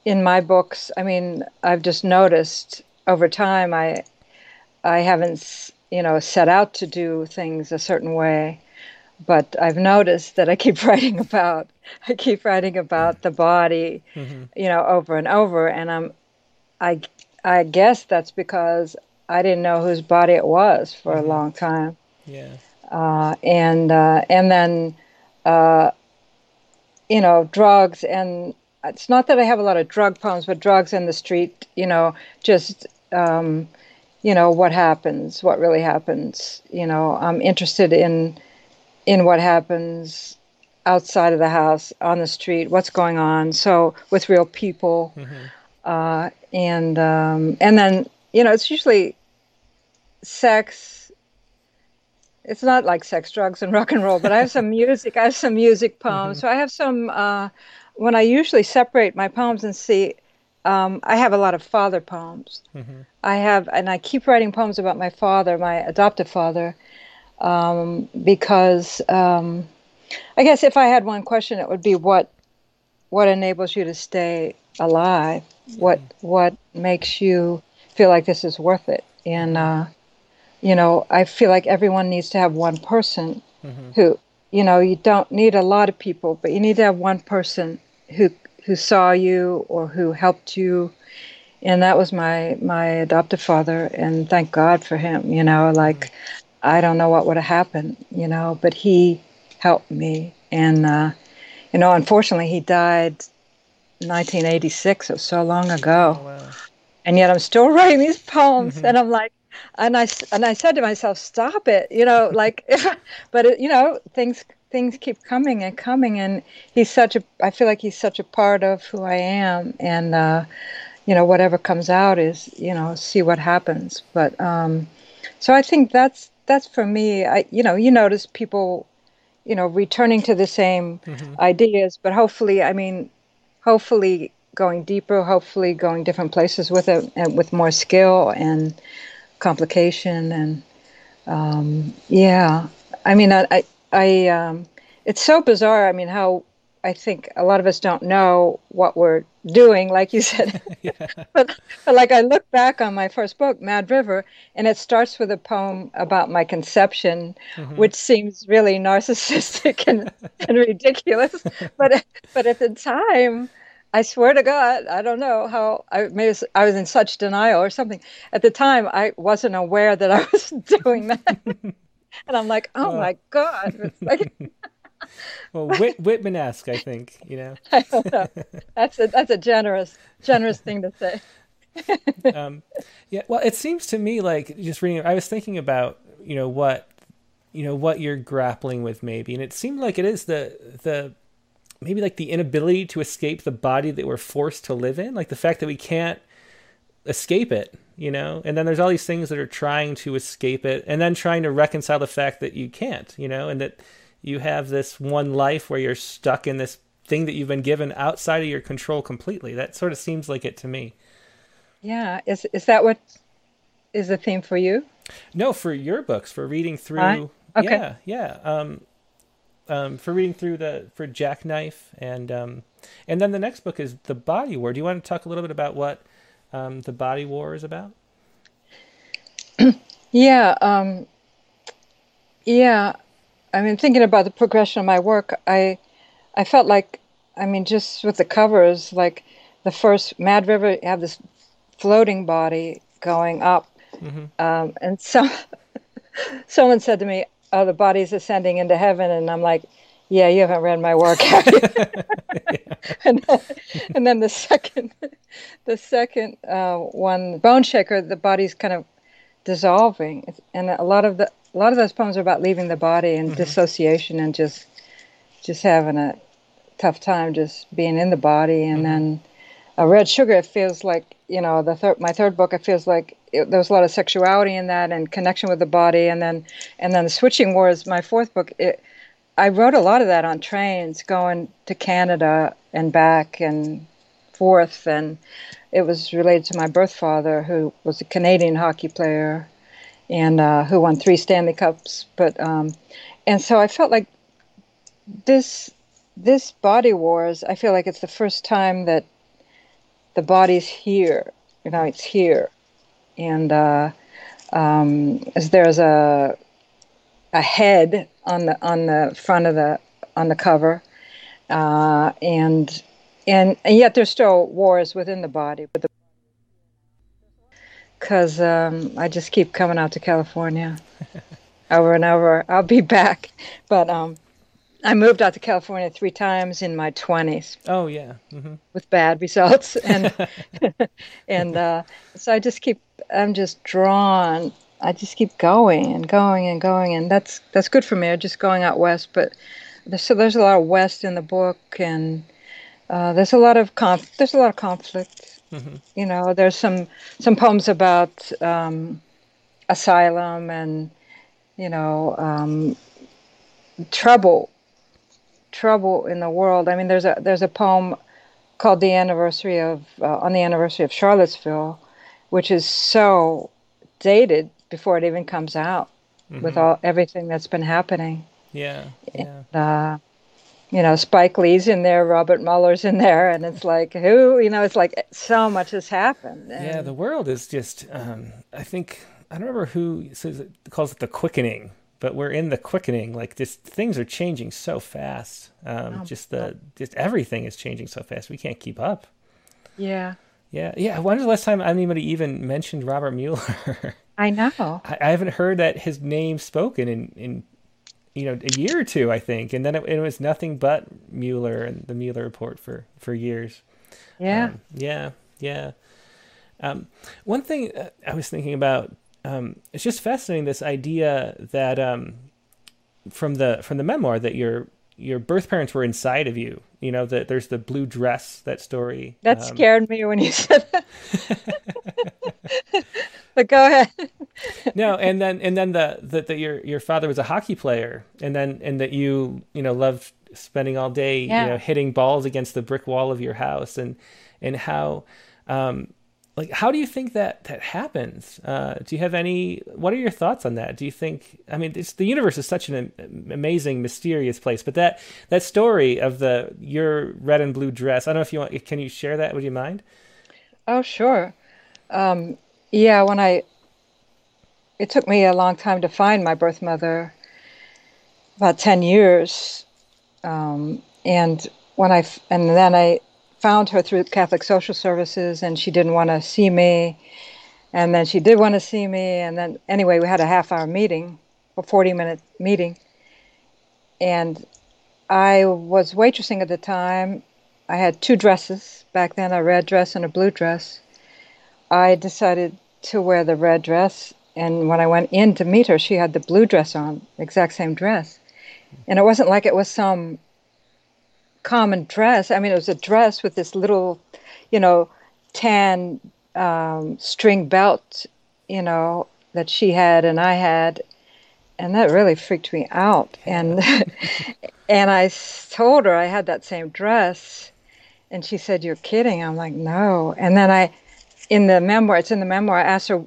in my books, I mean, I've just noticed over time I I haven't you know set out to do things a certain way, but I've noticed that I keep writing about I keep writing about the body, mm-hmm. you know, over and over, and I'm I I guess that's because I didn't know whose body it was for mm-hmm. a long time. Yeah uh, and uh, and then uh, you know drugs and it's not that I have a lot of drug problems, but drugs in the street, you know, just um, you know what happens, what really happens. You know, I'm interested in in what happens outside of the house, on the street, what's going on. So with real people, mm-hmm. uh, and um, and then you know it's usually sex it's not like sex, drugs, and rock and roll, but I have some music. I have some music poems. Mm-hmm. So I have some. Uh, when I usually separate my poems and see, um, I have a lot of father poems. Mm-hmm. I have, and I keep writing poems about my father, my adoptive father, um, because um, I guess if I had one question, it would be what what enables you to stay alive. Mm-hmm. What what makes you feel like this is worth it? And uh, you know, I feel like everyone needs to have one person mm-hmm. who, you know, you don't need a lot of people, but you need to have one person who who saw you or who helped you. And that was my my adoptive father, and thank God for him. You know, like mm-hmm. I don't know what would have happened, you know, but he helped me. And uh, you know, unfortunately, he died 1986. It was so long ago. Oh, wow. And yet I'm still writing these poems, mm-hmm. and I'm like, and I and I said to myself, "Stop it!" You know, like, but it, you know, things things keep coming and coming, and he's such a. I feel like he's such a part of who I am, and uh, you know, whatever comes out is, you know, see what happens. But um, so I think that's that's for me. I, you know, you notice people, you know, returning to the same mm-hmm. ideas, but hopefully, I mean, hopefully going deeper, hopefully going different places with it and with more skill and complication and um, yeah. I mean, I, I, I um, it's so bizarre. I mean, how I think a lot of us don't know what we're doing, like you said. but, but, like I look back on my first book, Mad River, and it starts with a poem about my conception, mm-hmm. which seems really narcissistic and, and ridiculous. But but at the time, I swear to God, I don't know how I maybe I was in such denial or something. At the time, I wasn't aware that I was doing that, and I'm like, oh my God! Like, well, Whit- Whitman-esque, I think. You know, I don't know. That's a that's a generous generous thing to say. um, yeah, well, it seems to me like just reading. I was thinking about you know what you know what you're grappling with maybe, and it seemed like it is the the maybe like the inability to escape the body that we're forced to live in, like the fact that we can't escape it, you know? And then there's all these things that are trying to escape it and then trying to reconcile the fact that you can't, you know, and that you have this one life where you're stuck in this thing that you've been given outside of your control completely. That sort of seems like it to me. Yeah, is is that what is the theme for you? No, for your books, for reading through. Okay. Yeah, yeah. Um, um, for reading through the for Jackknife and um, and then the next book is the Body War. Do you want to talk a little bit about what um, the Body War is about? yeah, um, yeah. I mean, thinking about the progression of my work, I I felt like I mean, just with the covers, like the first Mad River, you have this floating body going up, mm-hmm. um, and so someone said to me, oh, the body's ascending into heaven. And I'm like, yeah, you haven't read my work. and, then, and then the second, the second uh, one, Boneshaker, the body's kind of dissolving, and a lot of the a lot of those poems are about leaving the body and mm-hmm. dissociation and just just having a tough time just being in the body. And mm-hmm. then uh, Red Sugar, it feels like you know the my third book. It feels like it, there was a lot of sexuality in that and connection with the body and then and then the switching wars my fourth book it, i wrote a lot of that on trains going to canada and back and forth and it was related to my birth father who was a canadian hockey player and uh, who won three stanley cups but um, and so i felt like this this body wars i feel like it's the first time that the body's here you know it's here and uh, um, there's a a head on the on the front of the on the cover, uh, and and and yet there's still wars within the body. Because um, I just keep coming out to California over and over. I'll be back, but um, I moved out to California three times in my 20s. Oh yeah, mm-hmm. with bad results, and and uh, so I just keep. I'm just drawn. I just keep going and going and going, and that's that's good for me. I'm just going out west, but there's, so there's a lot of west in the book, and uh, there's a lot of conf- there's a lot of conflict. Mm-hmm. You know, there's some some poems about um, asylum and you know um, trouble trouble in the world. I mean, there's a there's a poem called "The Anniversary of uh, on the Anniversary of Charlottesville," which is so dated before it even comes out, mm-hmm. with all everything that's been happening. Yeah, yeah. And, uh, you know, Spike Lee's in there, Robert Mueller's in there, and it's like who, you know, it's like so much has happened. And yeah, the world is just. Um, I think I don't remember who says it, calls it the quickening but we're in the quickening. Like this, things are changing so fast. Um, oh, just the, just everything is changing so fast. We can't keep up. Yeah. Yeah, yeah. When was the last time anybody even mentioned Robert Mueller? I know. I, I, haven't heard that his name spoken in, in you know a year or two, I think, and then it, it was nothing but Mueller and the Mueller report for for years. Yeah. Um, yeah. Yeah. Um, one thing uh, I was thinking about um, it's just fascinating this idea that um, from the from the memoir that you're your birth parents were inside of you. You know that there's the blue dress that story. That um, scared me when you said that. but go ahead. no, and then and then the that the, your your father was a hockey player, and then and that you you know loved spending all day yeah. you know hitting balls against the brick wall of your house, and and how um, like how do you think that that happens? Uh, do you have any what are your thoughts on that? Do you think i mean the universe is such an amazing mysterious place but that that story of the your red and blue dress i don't know if you want can you share that? Would you mind? Oh sure. Um, yeah when i it took me a long time to find my birth mother about 10 years. Um, and when i and then i found her through Catholic Social Services, and she didn't want to see me. And then she did want to see me, and then anyway, we had a half hour meeting, a 40 minute meeting. And I was waitressing at the time. I had two dresses back then a red dress and a blue dress. I decided to wear the red dress, and when I went in to meet her, she had the blue dress on, exact same dress. And it wasn't like it was some common dress. I mean, it was a dress with this little, you know, tan um, string belt, you know, that she had and I had, and that really freaked me out. And and I told her I had that same dress, and she said, "You're kidding." I'm like, "No." And then I, in the memoir, it's in the memoir. I asked her,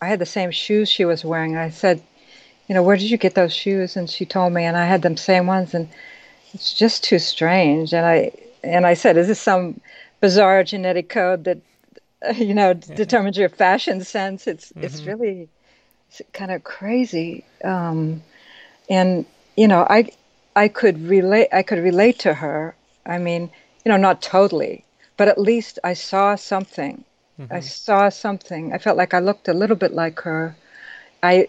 I had the same shoes she was wearing. I said, "You know, where did you get those shoes?" And she told me, and I had them same ones, and it's just too strange. And I and I said, is this some bizarre genetic code that you know yeah. determines your fashion sense? It's mm-hmm. it's really it's kind of crazy. Um, and you know, I I could relate I could relate to her. I mean, you know, not totally, but at least I saw something. Mm-hmm. I saw something. I felt like I looked a little bit like her. I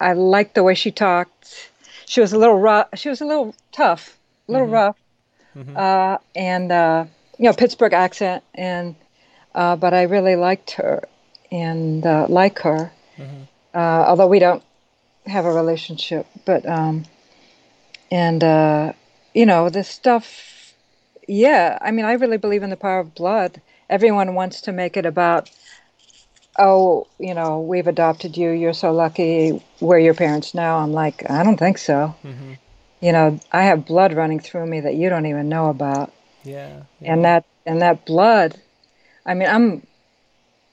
I liked the way she talked. She was a little rough. She was a little tough a little mm-hmm. rough, mm-hmm. Uh, and uh, you know Pittsburgh accent, and uh, but I really liked her and uh, like her, mm-hmm. Uh, although we don't have a relationship. But um, and uh, you know this stuff. Yeah, I mean, I really believe in the power of blood. Everyone wants to make it about oh, you know, we've adopted you. You're so lucky. We're your parents now. I'm like, I don't think so. You know, I have blood running through me that you don't even know about. Yeah, yeah. And that and that blood, I mean, I'm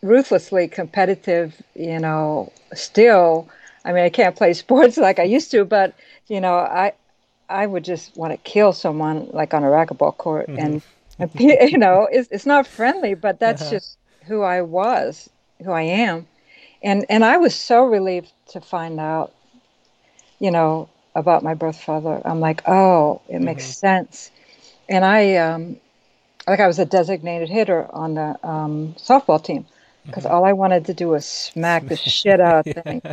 ruthlessly competitive, you know, still. I mean, I can't play sports like I used to, but you know, I I would just want to kill someone like on a racquetball court mm-hmm. and, and you know, it's it's not friendly, but that's uh-huh. just who I was, who I am. And and I was so relieved to find out, you know, about my birth father. I'm like, oh, it mm-hmm. makes sense. And I, um, like, I was a designated hitter on the um, softball team because mm-hmm. all I wanted to do was smack the shit out of things.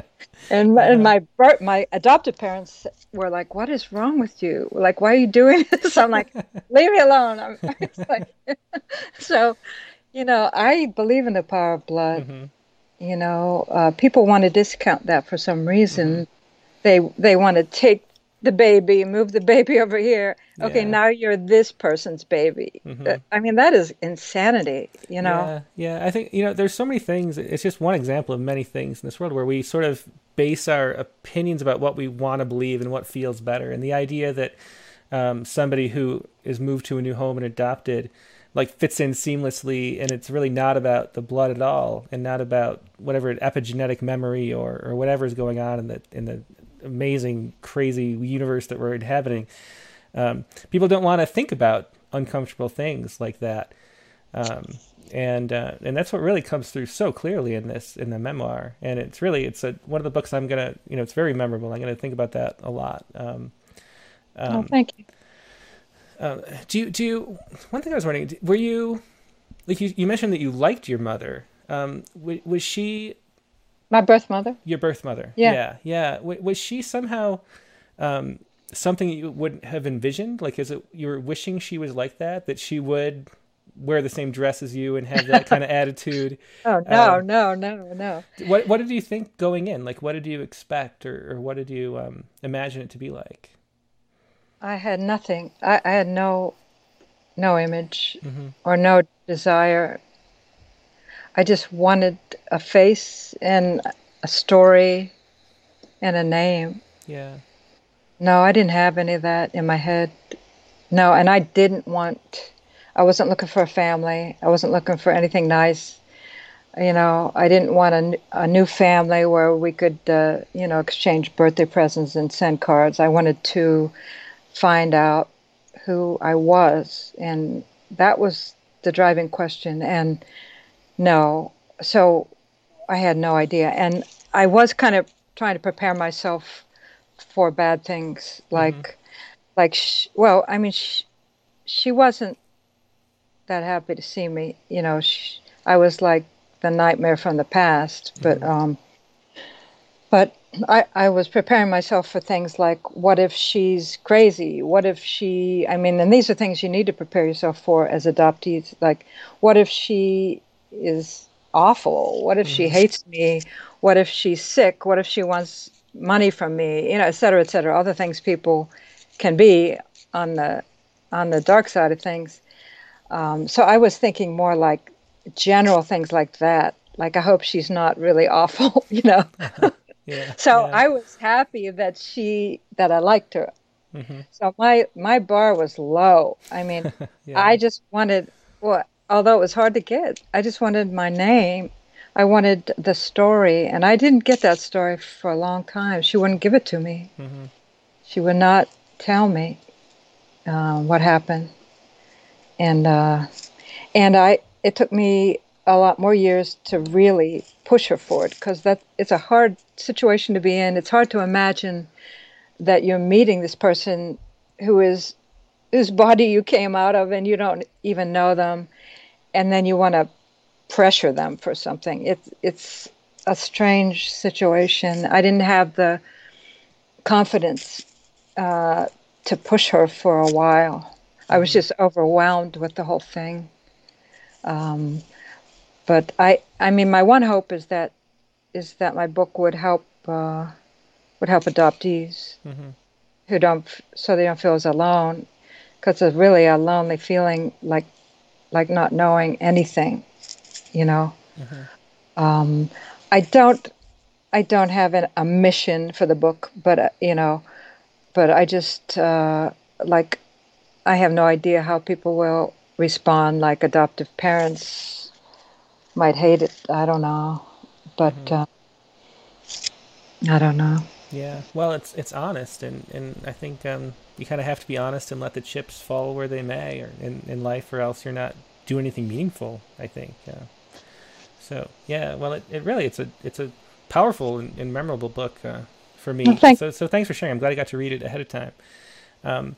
And my, and my my adopted parents were like, "What is wrong with you? Like, why are you doing this?" I'm like, "Leave me alone." I'm, like, so, you know, I believe in the power of blood. Mm-hmm. You know, uh, people want to discount that for some reason. They they want to take the baby, move the baby over here. Okay, yeah. now you're this person's baby. Mm-hmm. I mean, that is insanity, you know? Yeah, yeah. I think, you know, there's so many things. It's just one example of many things in this world where we sort of base our opinions about what we want to believe and what feels better. And the idea that um, somebody who is moved to a new home and adopted like fits in seamlessly and it's really not about the blood at all and not about whatever epigenetic memory or, or whatever is going on in the in the amazing, crazy universe that we're inhabiting. Um, people don't want to think about uncomfortable things like that, um, and uh, and that's what really comes through so clearly in this in the memoir. And it's really it's a, one of the books I'm gonna you know it's very memorable. I'm gonna think about that a lot. Um, oh, thank you. Uh, do you do you? One thing I was wondering, were you like you, you mentioned that you liked your mother? Um, was, was she my birth mother. Your birth mother. Yeah. Yeah. yeah. Was she somehow um, something you wouldn't have envisioned? Like, is it you were wishing she was like that? That she would wear the same dress as you and have that kind of attitude? Oh no, um, no, no, no. What What did you think going in? Like, what did you expect, or, or what did you um, imagine it to be like? I had nothing. I, I had no no image mm-hmm. or no desire. I just wanted a face and a story and a name. Yeah. No, I didn't have any of that in my head. No, and I didn't want, I wasn't looking for a family. I wasn't looking for anything nice. You know, I didn't want a, a new family where we could, uh, you know, exchange birthday presents and send cards. I wanted to find out who I was. And that was the driving question. And no, so I had no idea. And I was kind of trying to prepare myself for bad things like mm-hmm. like sh- well i mean sh- she wasn't that happy to see me you know sh- i was like the nightmare from the past but mm-hmm. um but I, I was preparing myself for things like what if she's crazy what if she i mean and these are things you need to prepare yourself for as adoptees like what if she is awful what if mm-hmm. she hates me what if she's sick what if she wants money from me, you know, et cetera, et cetera, other things people can be on the on the dark side of things. Um, so I was thinking more like general things like that. Like I hope she's not really awful, you know. yeah, so yeah. I was happy that she that I liked her. Mm-hmm. So my my bar was low. I mean, yeah. I just wanted well, although it was hard to get. I just wanted my name I wanted the story, and I didn't get that story for a long time. She wouldn't give it to me. Mm-hmm. She would not tell me uh, what happened, and uh, and I. It took me a lot more years to really push her forward because that it's a hard situation to be in. It's hard to imagine that you're meeting this person who is whose body you came out of and you don't even know them, and then you want to pressure them for something. It's it's a strange situation. I didn't have the confidence uh, to push her for a while. I was mm-hmm. just overwhelmed with the whole thing. Um, but I, I mean, my one hope is that is that my book would help uh, would help adoptees mm-hmm. who don't so they don't feel as alone because it's really a lonely feeling like like not knowing anything you know. Mm-hmm. Um, I don't, I don't have an, a mission for the book, but uh, you know, but I just uh, like, I have no idea how people will respond. Like adoptive parents might hate it. I don't know, but mm-hmm. uh, I don't know. Yeah, well, it's it's honest, and and I think um, you kind of have to be honest and let the chips fall where they may, or in in life, or else you're not doing anything meaningful. I think. Yeah. So yeah, well, it, it really it's a it's a powerful and, and memorable book uh, for me. Well, so so thanks for sharing. I'm glad I got to read it ahead of time. Um,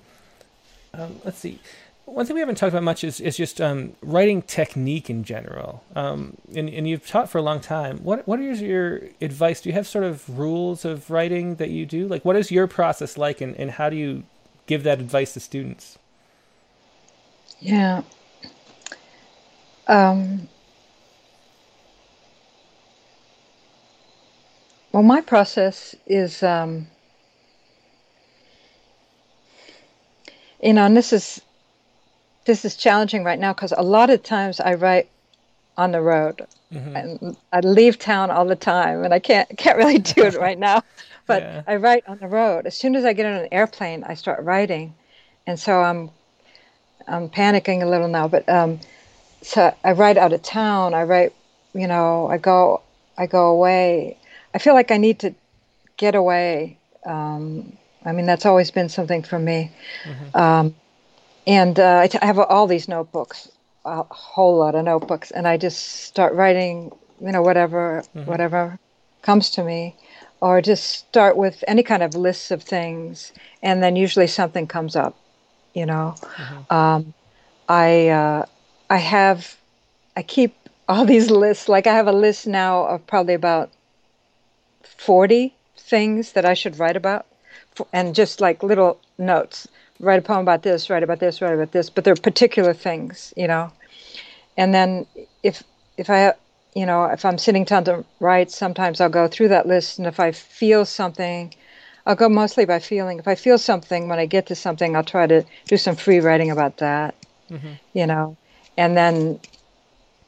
um, let's see. One thing we haven't talked about much is, is just um, writing technique in general. Um, and, and you've taught for a long time. What what is your advice? Do you have sort of rules of writing that you do? Like, what is your process like, and, and how do you give that advice to students? Yeah. Um, Well, my process is, um, you know, and this is this is challenging right now because a lot of times I write on the road, mm-hmm. and I leave town all the time, and I can't can't really do it right now. But yeah. I write on the road. As soon as I get on an airplane, I start writing, and so I'm I'm panicking a little now. But um, so I write out of town. I write, you know, I go I go away I feel like I need to get away. Um, I mean, that's always been something for me. Mm-hmm. Um, and uh, I, t- I have all these notebooks, a whole lot of notebooks, and I just start writing, you know, whatever, mm-hmm. whatever comes to me, or just start with any kind of lists of things, and then usually something comes up, you know. Mm-hmm. Um, I uh, I have I keep all these lists. Like I have a list now of probably about 40 things that I should write about, and just like little notes. Write a poem about this, write about this, write about this, but they're particular things, you know. And then if if I you know, if I'm sitting down to write, sometimes I'll go through that list, and if I feel something, I'll go mostly by feeling. If I feel something when I get to something, I'll try to do some free writing about that. Mm-hmm. You know, and then,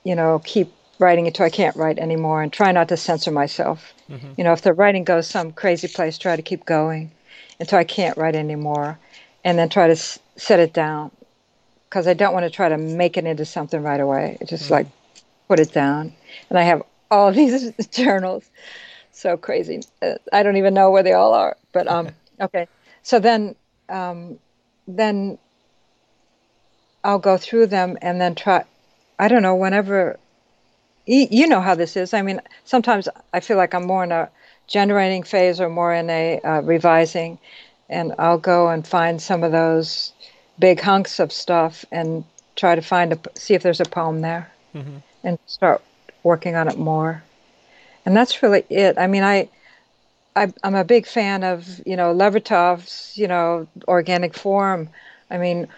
you know, keep writing until I can't write anymore, and try not to censor myself. Mm-hmm. You know, if the writing goes some crazy place, try to keep going until I can't write anymore, and then try to s- set it down because I don't want to try to make it into something right away. It's just mm-hmm. like put it down. And I have all these journals. So crazy. Uh, I don't even know where they all are. But um, okay. So then, um, then I'll go through them and then try. I don't know. Whenever you know how this is. I mean, sometimes I feel like I'm more in a generating phase or more in a uh, revising, and I'll go and find some of those big hunks of stuff and try to find a see if there's a poem there, mm-hmm. and start working on it more. And that's really it. I mean, I, I I'm a big fan of you know Levertov's you know organic form. I mean,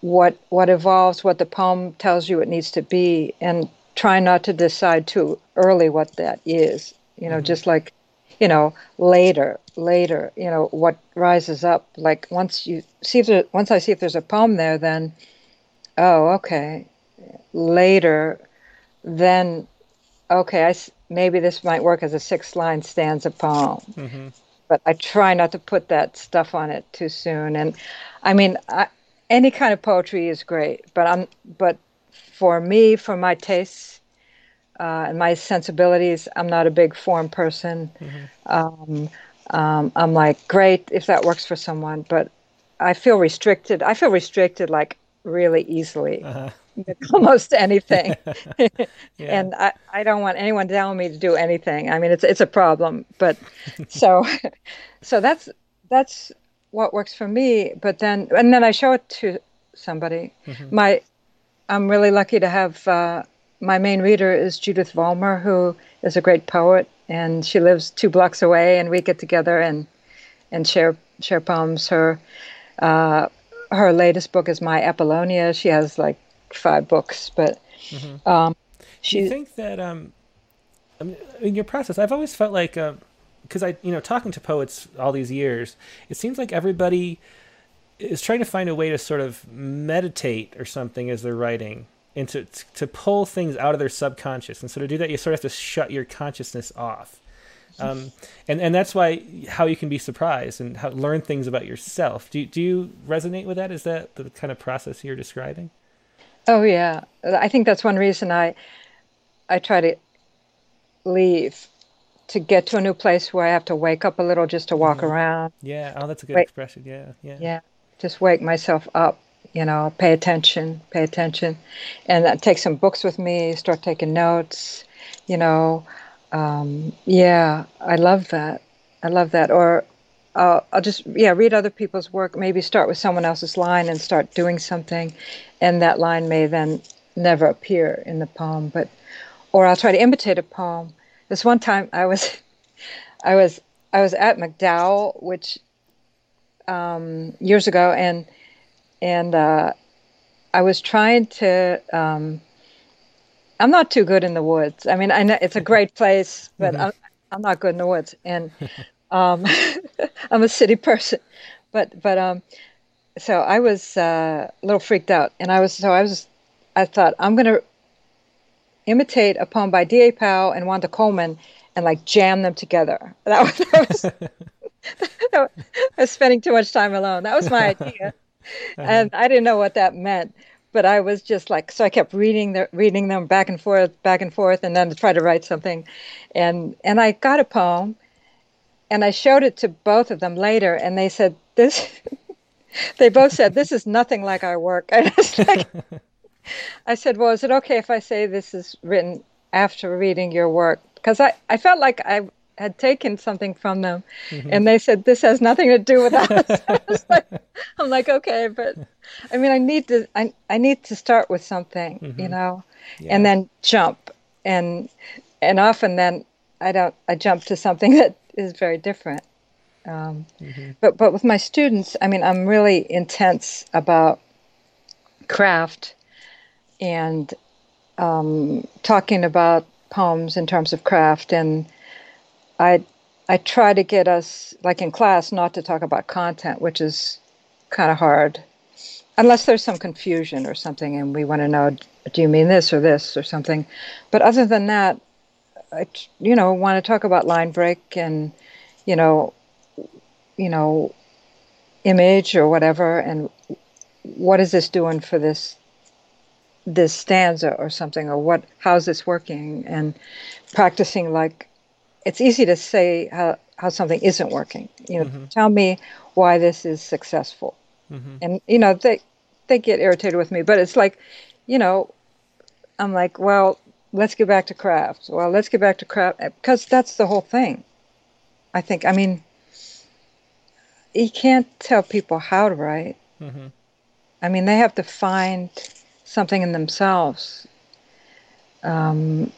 what what evolves, what the poem tells you it needs to be, and try not to decide too early what that is. You know, mm-hmm. just like you know later later you know what rises up. Like once you see if there, once i see if there's a poem there then oh okay. Later then okay I, maybe this might work as a six line stanza poem. Mm-hmm. but i try not to put that stuff on it too soon. And i mean I, any kind of poetry is great but i'm but for me for my tastes uh, and my sensibilities. I'm not a big form person. Mm-hmm. Um, um, I'm like, great if that works for someone, but I feel restricted. I feel restricted like really easily. Uh-huh. almost anything yeah. and I, I don't want anyone telling me to do anything i mean it's it's a problem but so so that's that's what works for me but then and then i show it to somebody mm-hmm. my i'm really lucky to have uh, my main reader is Judith Vollmer, who is a great poet, and she lives two blocks away, and we get together and and share share poems. Her uh, her latest book is My Apollonia. She has like five books, but mm-hmm. um, she. Do you think that um, I mean, in your process, I've always felt like because uh, I you know talking to poets all these years, it seems like everybody is trying to find a way to sort of meditate or something as they're writing and to to pull things out of their subconscious. And so to do that, you sort of have to shut your consciousness off. Um, and and that's why how you can be surprised and how, learn things about yourself. Do do you resonate with that? Is that the kind of process you're describing? Oh yeah, I think that's one reason I I try to leave to get to a new place where I have to wake up a little just to walk mm. around. Yeah, oh, that's a good wake, expression. Yeah, yeah. Yeah, just wake myself up you know, pay attention, pay attention. And I take some books with me, start taking notes, you know. Um, yeah, I love that. I love that. Or uh, I'll just, yeah, read other people's work, maybe start with someone else's line and start doing something. And that line may then never appear in the poem, but, or I'll try to imitate a poem. This one time I was, I was, I was at MacDowell, which um, years ago, and and uh, I was trying to. Um, I'm not too good in the woods. I mean, I know it's a great place, but mm-hmm. I'm, I'm not good in the woods, and um, I'm a city person. But but um, so I was uh, a little freaked out, and I was so I was. I thought I'm going to imitate a poem by D.A. Powell and Wanda Coleman and like jam them together. That was, that was, that was I was spending too much time alone. That was my idea. Uh-huh. and I didn't know what that meant. But I was just like, so I kept reading the, reading them back and forth, back and forth, and then to try to write something, and and I got a poem, and I showed it to both of them later, and they said this. they both said this is nothing like our work. I, like, I said, well, is it okay if I say this is written after reading your work? Because I, I felt like I had taken something from them, mm-hmm. and they said this has nothing to do with us. like, I'm like, okay, but I mean, I need to, I, I need to start with something, mm-hmm. you know, yeah. and then jump, and and often then I don't, I jump to something that is very different. Um, mm-hmm. But but with my students, I mean, I'm really intense about craft and um, talking about poems in terms of craft and I I try to get us, like in class, not to talk about content, which is kind of hard, unless there's some confusion or something, and we want to know, do you mean this or this or something? But other than that, I, you know, want to talk about line break and, you know, you know, image or whatever, and what is this doing for this this stanza or something, or what? How's this working? And practicing like it's easy to say how, how something isn't working. You know, mm-hmm. tell me why this is successful. Mm-hmm. And you know, they they get irritated with me, but it's like, you know, I'm like, well, let's get back to craft. Well, let's get back to craft because that's the whole thing. I think. I mean, you can't tell people how to write. Mm-hmm. I mean, they have to find something in themselves. Um,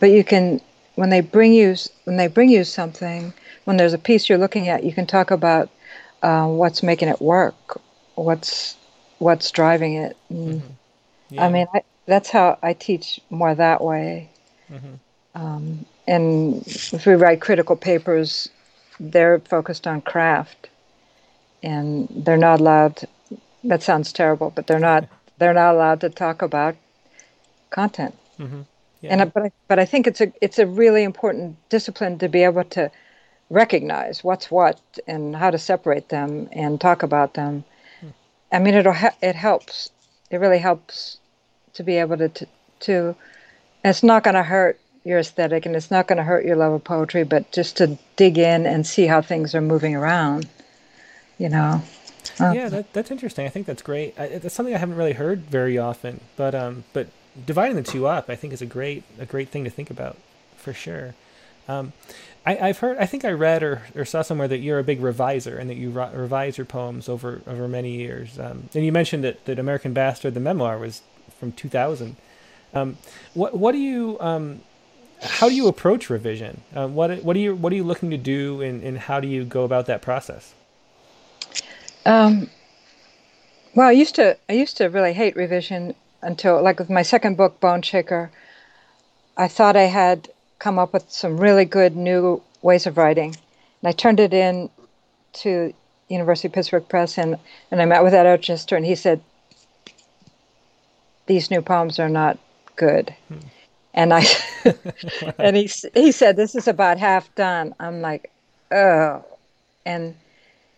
but you can when they bring you when they bring you something when there's a piece you're looking at you can talk about uh, what's making it work what's what's driving it mm-hmm. yeah. i mean I, that's how i teach more that way mm-hmm. um, and if we write critical papers they're focused on craft and they're not allowed that sounds terrible but they're not they're not allowed to talk about content mm-hmm. Yeah. And but I, but I think it's a it's a really important discipline to be able to recognize what's what and how to separate them and talk about them. Hmm. I mean, it'll it helps. It really helps to be able to to. to it's not going to hurt your aesthetic and it's not going to hurt your love of poetry, but just to dig in and see how things are moving around. You know. Um, yeah, that, that's interesting. I think that's great. I, that's something I haven't really heard very often. But um, but dividing the two up, I think, is a great a great thing to think about for sure. Um, I, have heard, I think I read or, or saw somewhere that you're a big reviser and that you re- revise your poems over over many years. Um, and you mentioned that, that American Bastard, the memoir, was from 2000. Um, what what do you um, how do you approach revision? Uh, what what are you what are you looking to do, and, and how do you go about that process? Um, well, I used to I used to really hate revision until like with my second book, Boneshaker, I thought I had come up with some really good new ways of writing. And I turned it in to University of Pittsburgh Press and, and I met with Ed Ochester and he said, These new poems are not good. Hmm. And I and he he said, This is about half done. I'm like, oh and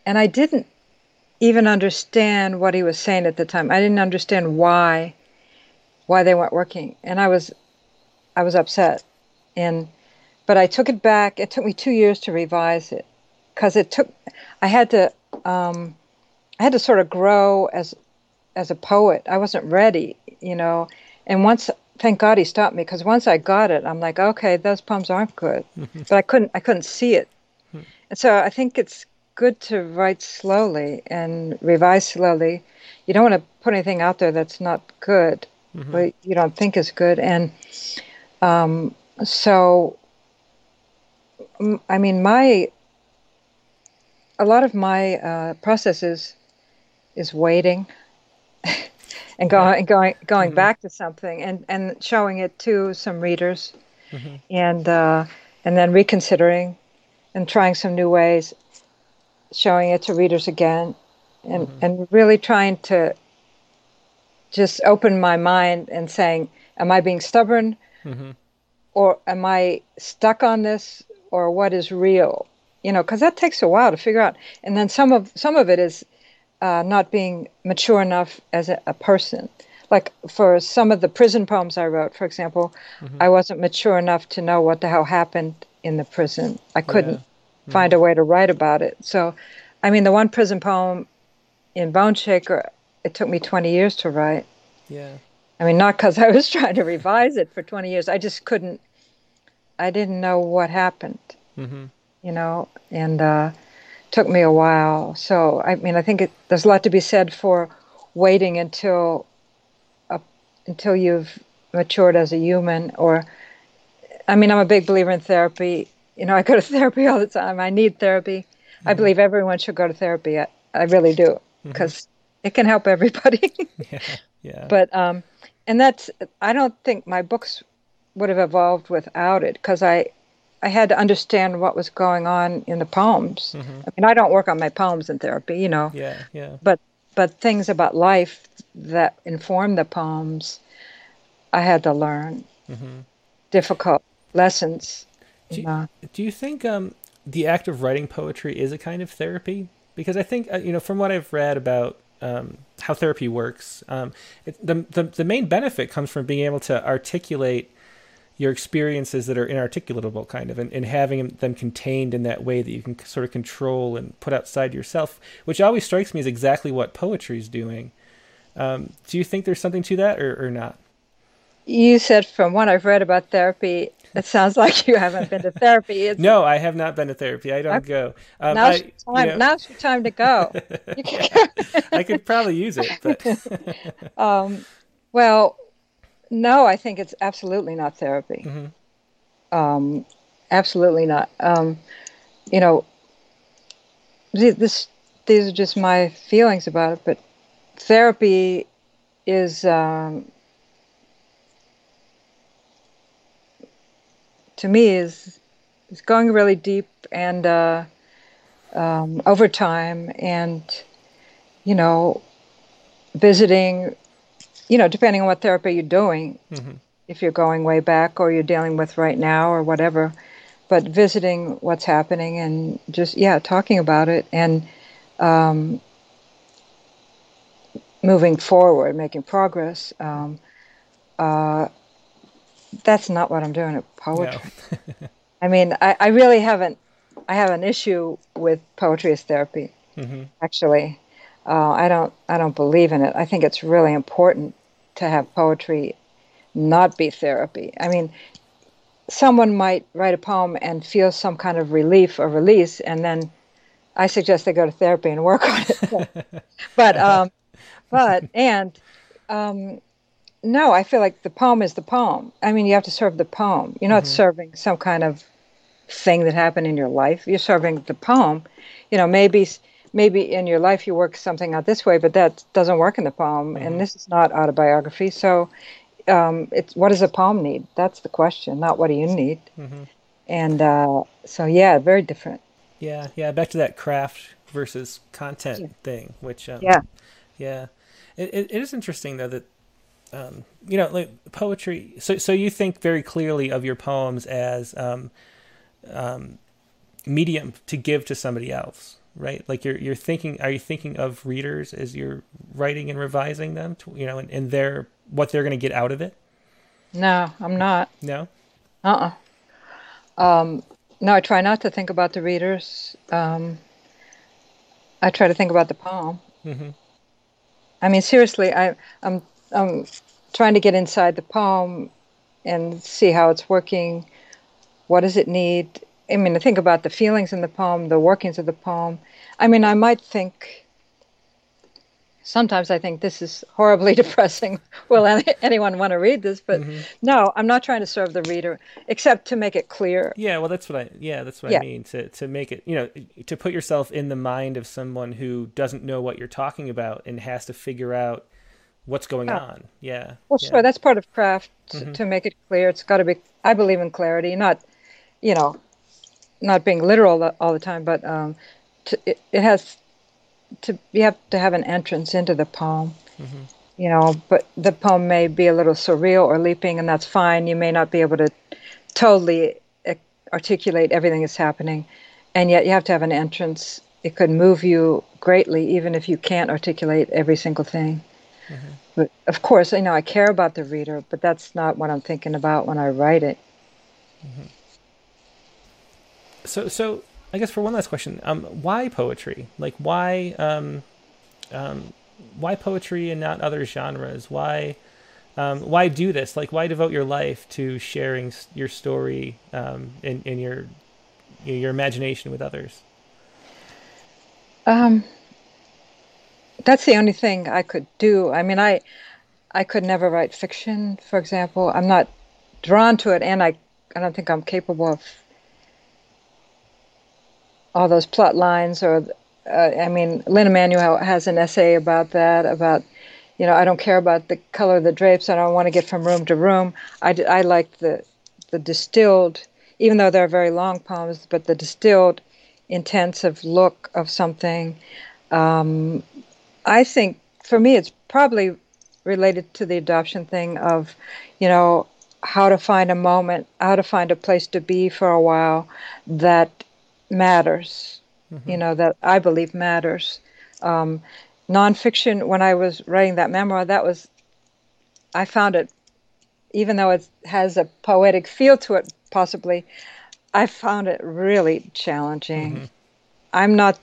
and I didn't even understand what he was saying at the time. I didn't understand why why they weren't working, and I was I was upset, and but I took it back. It took me two years to revise it because it took I had to um, I had to sort of grow as as a poet. I wasn't ready, you know, and once thank God he stopped me because once I got it, I'm like, okay, those poems aren't good, but I couldn't I couldn't see it, and so I think it's good to write slowly and revise slowly. You don't want to put anything out there that's not good mm-hmm. but you don't think is good. And um, so, I mean, my a lot of my uh, process is, is waiting and going going going mm-hmm. back to something and and showing it to some readers mm-hmm. and uh, and then reconsidering and trying some new ways showing it to readers again and mm-hmm. and really trying to just open my mind and saying, Am I being stubborn? Mm-hmm. Or am I stuck on this? Or what is real? You know, because that takes a while to figure out. And then some of some of it is uh, not being mature enough as a, a, person. Like for some of the prison poems I wrote, for example, mm-hmm. I wasn't mature enough to know what the hell happened in the prison. I couldn't yeah. mm-hmm. find a way to write about it. So, I mean, the one prison poem in Boneshaker it took me 20 years to write. Yeah. I mean, not because I was trying to revise it for 20 years. I just couldn't, I didn't know what happened, mm-hmm. you know, and uh, took me a while. So, I mean, I think it, there's a lot to be said for waiting until, uh, until you've matured as a human or, I mean, I'm a big believer in therapy. You know, I go to therapy all the time. I need therapy. Mm-hmm. I believe everyone should go to therapy. I, I really do because mm-hmm it can help everybody. yeah, yeah. But um, and that's I don't think my books would have evolved without it because I I had to understand what was going on in the poems. Mm-hmm. I mean, I don't work on my poems in therapy, you know. Yeah, yeah. But but things about life that inform the poems, I had to learn. Mm-hmm. Difficult lessons. Do you do you think um, the act of writing poetry is a kind of therapy? Because I think uh, you know, from what I've read about um, how therapy works, um, it, the, the the main benefit comes from being able to articulate your experiences that are inarticulatable, kind of, and, and having them contained in that way that you can sort of control and put outside yourself, which always strikes me as exactly what poetry is doing. Um, do you think there's something to that, or, or not? You said from what I've read about therapy, it sounds like you haven't been to therapy. No, I have not been to therapy. I don't Okay. go. Um, now's, I, your time, you know, now's your time to go. I could probably use it, but um, well, no, I think it's absolutely not therapy. Mhm. Um, absolutely not. Um, you know, this these are just my feelings about it, but therapy is um, to me is is going really deep and uh, um, over time and you know visiting you know depending on what therapy you're doing Mhm. if you're going way back or you're dealing with right now or whatever but visiting what's happening and just yeah talking about it and um, moving forward making progress um, uh, that's not what i'm doing at poetry no. I mean, I, I really haven't. I have an issue with poetry as therapy. hmm Actually, uh, I don't. I don't believe in it. I think it's really important to have poetry not be therapy. I mean, someone might write a poem and feel some kind of relief or release, and then I suggest they go to therapy and work on it. but um, but and um, no, I feel like the poem is the poem. I mean, you have to serve the poem. You're not Mhm. serving some kind of thing that happened in your life. You're serving the poem. You know, maybe maybe in your life you work something out this way, but that doesn't work in the poem. Mhm. And this is not autobiography, so um, it's what does a poem need? That's the question, not what do you need. hmm And uh, so, yeah, very different. Yeah, yeah. Back to that craft versus content Yeah. thing, which um, Yeah. yeah. It, it, it is interesting though that um, you know like poetry. So so you think very clearly of your poems as um, um, medium to give to somebody else, right? Like you're you're thinking. Are you thinking of readers as you're writing and revising them? To, you know, and, and their what they're going to get out of it? No, I'm not. No. Uh uh Um, no, I try not to think about the readers. Um, I try to think about the poem. Mm-hmm. I mean, seriously, I, I'm I'm trying to get inside the poem and see how it's working. What does it need? I mean, to think about the feelings in the poem, the workings of the poem. I mean, I might think. Sometimes I think this is horribly depressing. Will any, anyone want to read this? But Mhm. no, I'm not trying to serve the reader, except to make it clear. Yeah, well, that's what I. Yeah, that's what Yeah. I mean. To to make it, you know, to put yourself in the mind of someone who doesn't know what you're talking about and has to figure out what's going Yeah. on. Yeah. Well, yeah. sure, that's part of craft Mhm. to make it clear. It's got to be. I believe in clarity, not, you know, not being literal all the time, but um, to, it, it has to. You have to have an entrance into the poem, Mhm. you know. But the poem may be a little surreal or leaping, and that's fine. You may not be able to totally eh, articulate everything that's happening, and yet you have to have an entrance. It could move you greatly, even if you can't articulate every single thing. But of course, you know, I care about the reader, but that's not what I'm thinking about when I write it. So so I guess for one last question, um, why poetry? Like why um, um, why poetry and not other genres? Why um, why do this? Like why devote your life to sharing your story um, and, and your your imagination with others? Um, that's the only thing I could do. I mean, I I could never write fiction, for example. I'm not drawn to it, and I I don't think I'm capable of all those plot lines. Or uh, I mean, Lynn Emanuel has an essay about that. About you know, I don't care about the color of the drapes. I don't want to get from room to room. I, I like the the distilled even though they're very long poems, but the distilled, intensive look of something. Um, I think for me, it's probably related to the adoption thing of, you know, how to find a moment, how to find a place to be for a while that matters, mm-hmm. you know, that I believe matters. Um, nonfiction, when I was writing that memoir, that was, I found it, even though it has a poetic feel to it, possibly, I found it really challenging. Mm-hmm. I'm not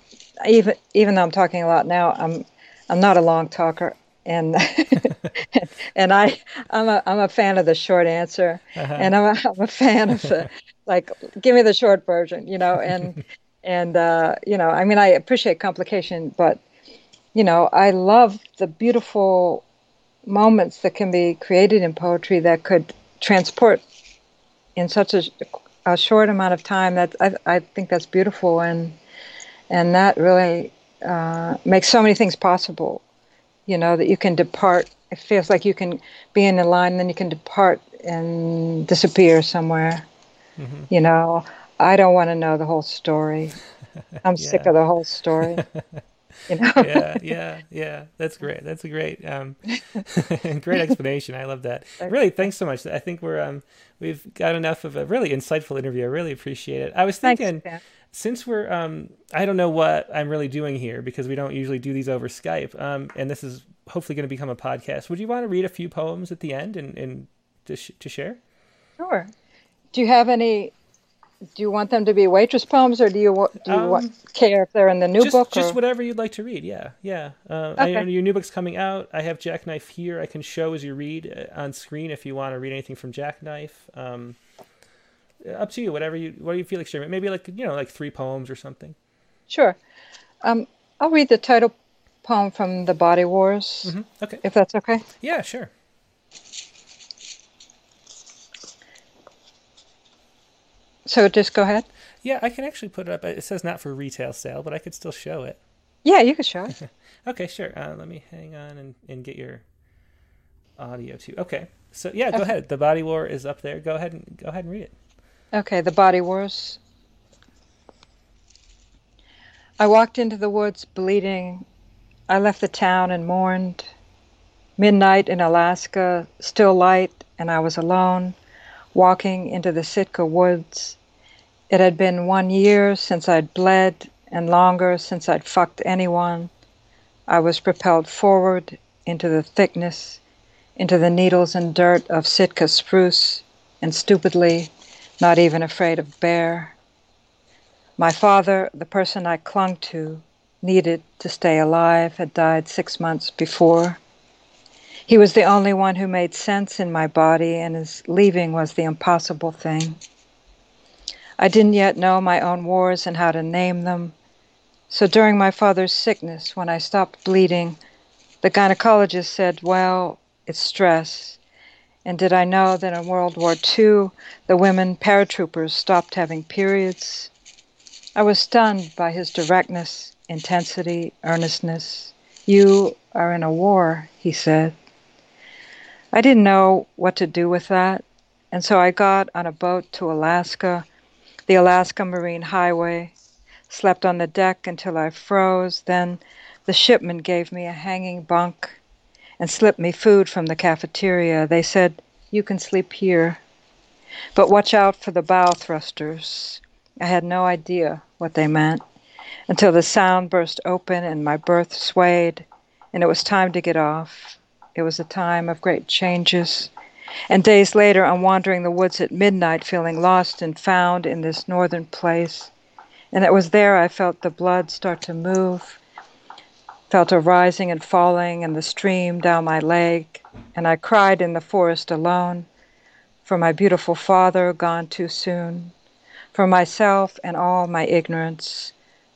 even even though I'm talking a lot now. I'm I'm not a long talker and and I I'm a I'm a fan of the short answer, uh-huh. and I'm a, I'm a fan of the like give me the short version, you know, and and uh, you know I mean I appreciate complication, but you know I love the beautiful moments that can be created in poetry that could transport in such a, a short amount of time. That I I think that's beautiful and and that really uh, makes so many things possible you know, that you can depart. It feels like you can be in a line, and then you can depart and disappear somewhere. Mm-hmm. You know, I don't want to know the whole story. I'm yeah. sick of the whole story. you know? yeah, yeah, yeah. That's great. That's a great, um, great explanation. I love that. Really, thanks so much. I think we're um, we've got enough of a really insightful interview. I really appreciate it. I was thinking. Thanks, since we're um, I don't know what I'm really doing here because we don't usually do these over Skype, um, and this is hopefully going to become a podcast. Would you want to read a few poems at the end and, and to, sh- to share? Sure. Do you have any? Do you want them to be waitress poems, or do you do you um, care if they're in the new just, book? Just whatever you'd like to read. Yeah, yeah. Uh, okay. I, your new book's coming out. I have Jackknife here. I can show as you read uh, on screen if you want to read anything from Jackknife. Um, up to you. Whatever you what do you feel like sharing? Maybe like you know like three poems or something. Sure. Um, I'll read the title poem from the Body Wars. Mm-hmm. Okay. If that's okay. Yeah, sure. So just go ahead. Yeah, I can actually put it up. It says not for retail sale, but I could still show it. Yeah, you could show it. okay, sure. Uh, let me hang on and, and get your audio too. Okay. So yeah, go okay. ahead. The Body War is up there. Go ahead and go ahead and read it. Okay, the body wars. I walked into the woods bleeding. I left the town and mourned. Midnight in Alaska, still light, and I was alone, walking into the Sitka woods. It had been one year since I'd bled, and longer since I'd fucked anyone. I was propelled forward into the thickness, into the needles and dirt of Sitka spruce, and stupidly not even afraid of bear. My father, the person I clung to, needed to stay alive, had died six months before. He was the only one who made sense in my body, and his leaving was the impossible thing. I didn't yet know my own wars and how to name them. So during my father's sickness, when I stopped bleeding, the gynecologist said, Well, it's stress. And did I know that in World War II, the women paratroopers stopped having periods? I was stunned by his directness, intensity, earnestness. You are in a war, he said. I didn't know what to do with that, and so I got on a boat to Alaska, the Alaska Marine Highway, slept on the deck until I froze. Then the shipman gave me a hanging bunk and slipped me food from the cafeteria. They said, You can sleep here, but watch out for the bow thrusters. I had no idea what they meant until the sound burst open and my berth swayed, and it was time to get off. It was a time of great changes. And days later, I'm wandering the woods at midnight, feeling lost and found in this northern place. And it was there I felt the blood start to move felt a rising and falling in the stream down my leg, and I cried in the forest alone for my beautiful father gone too soon, for myself and all my ignorance,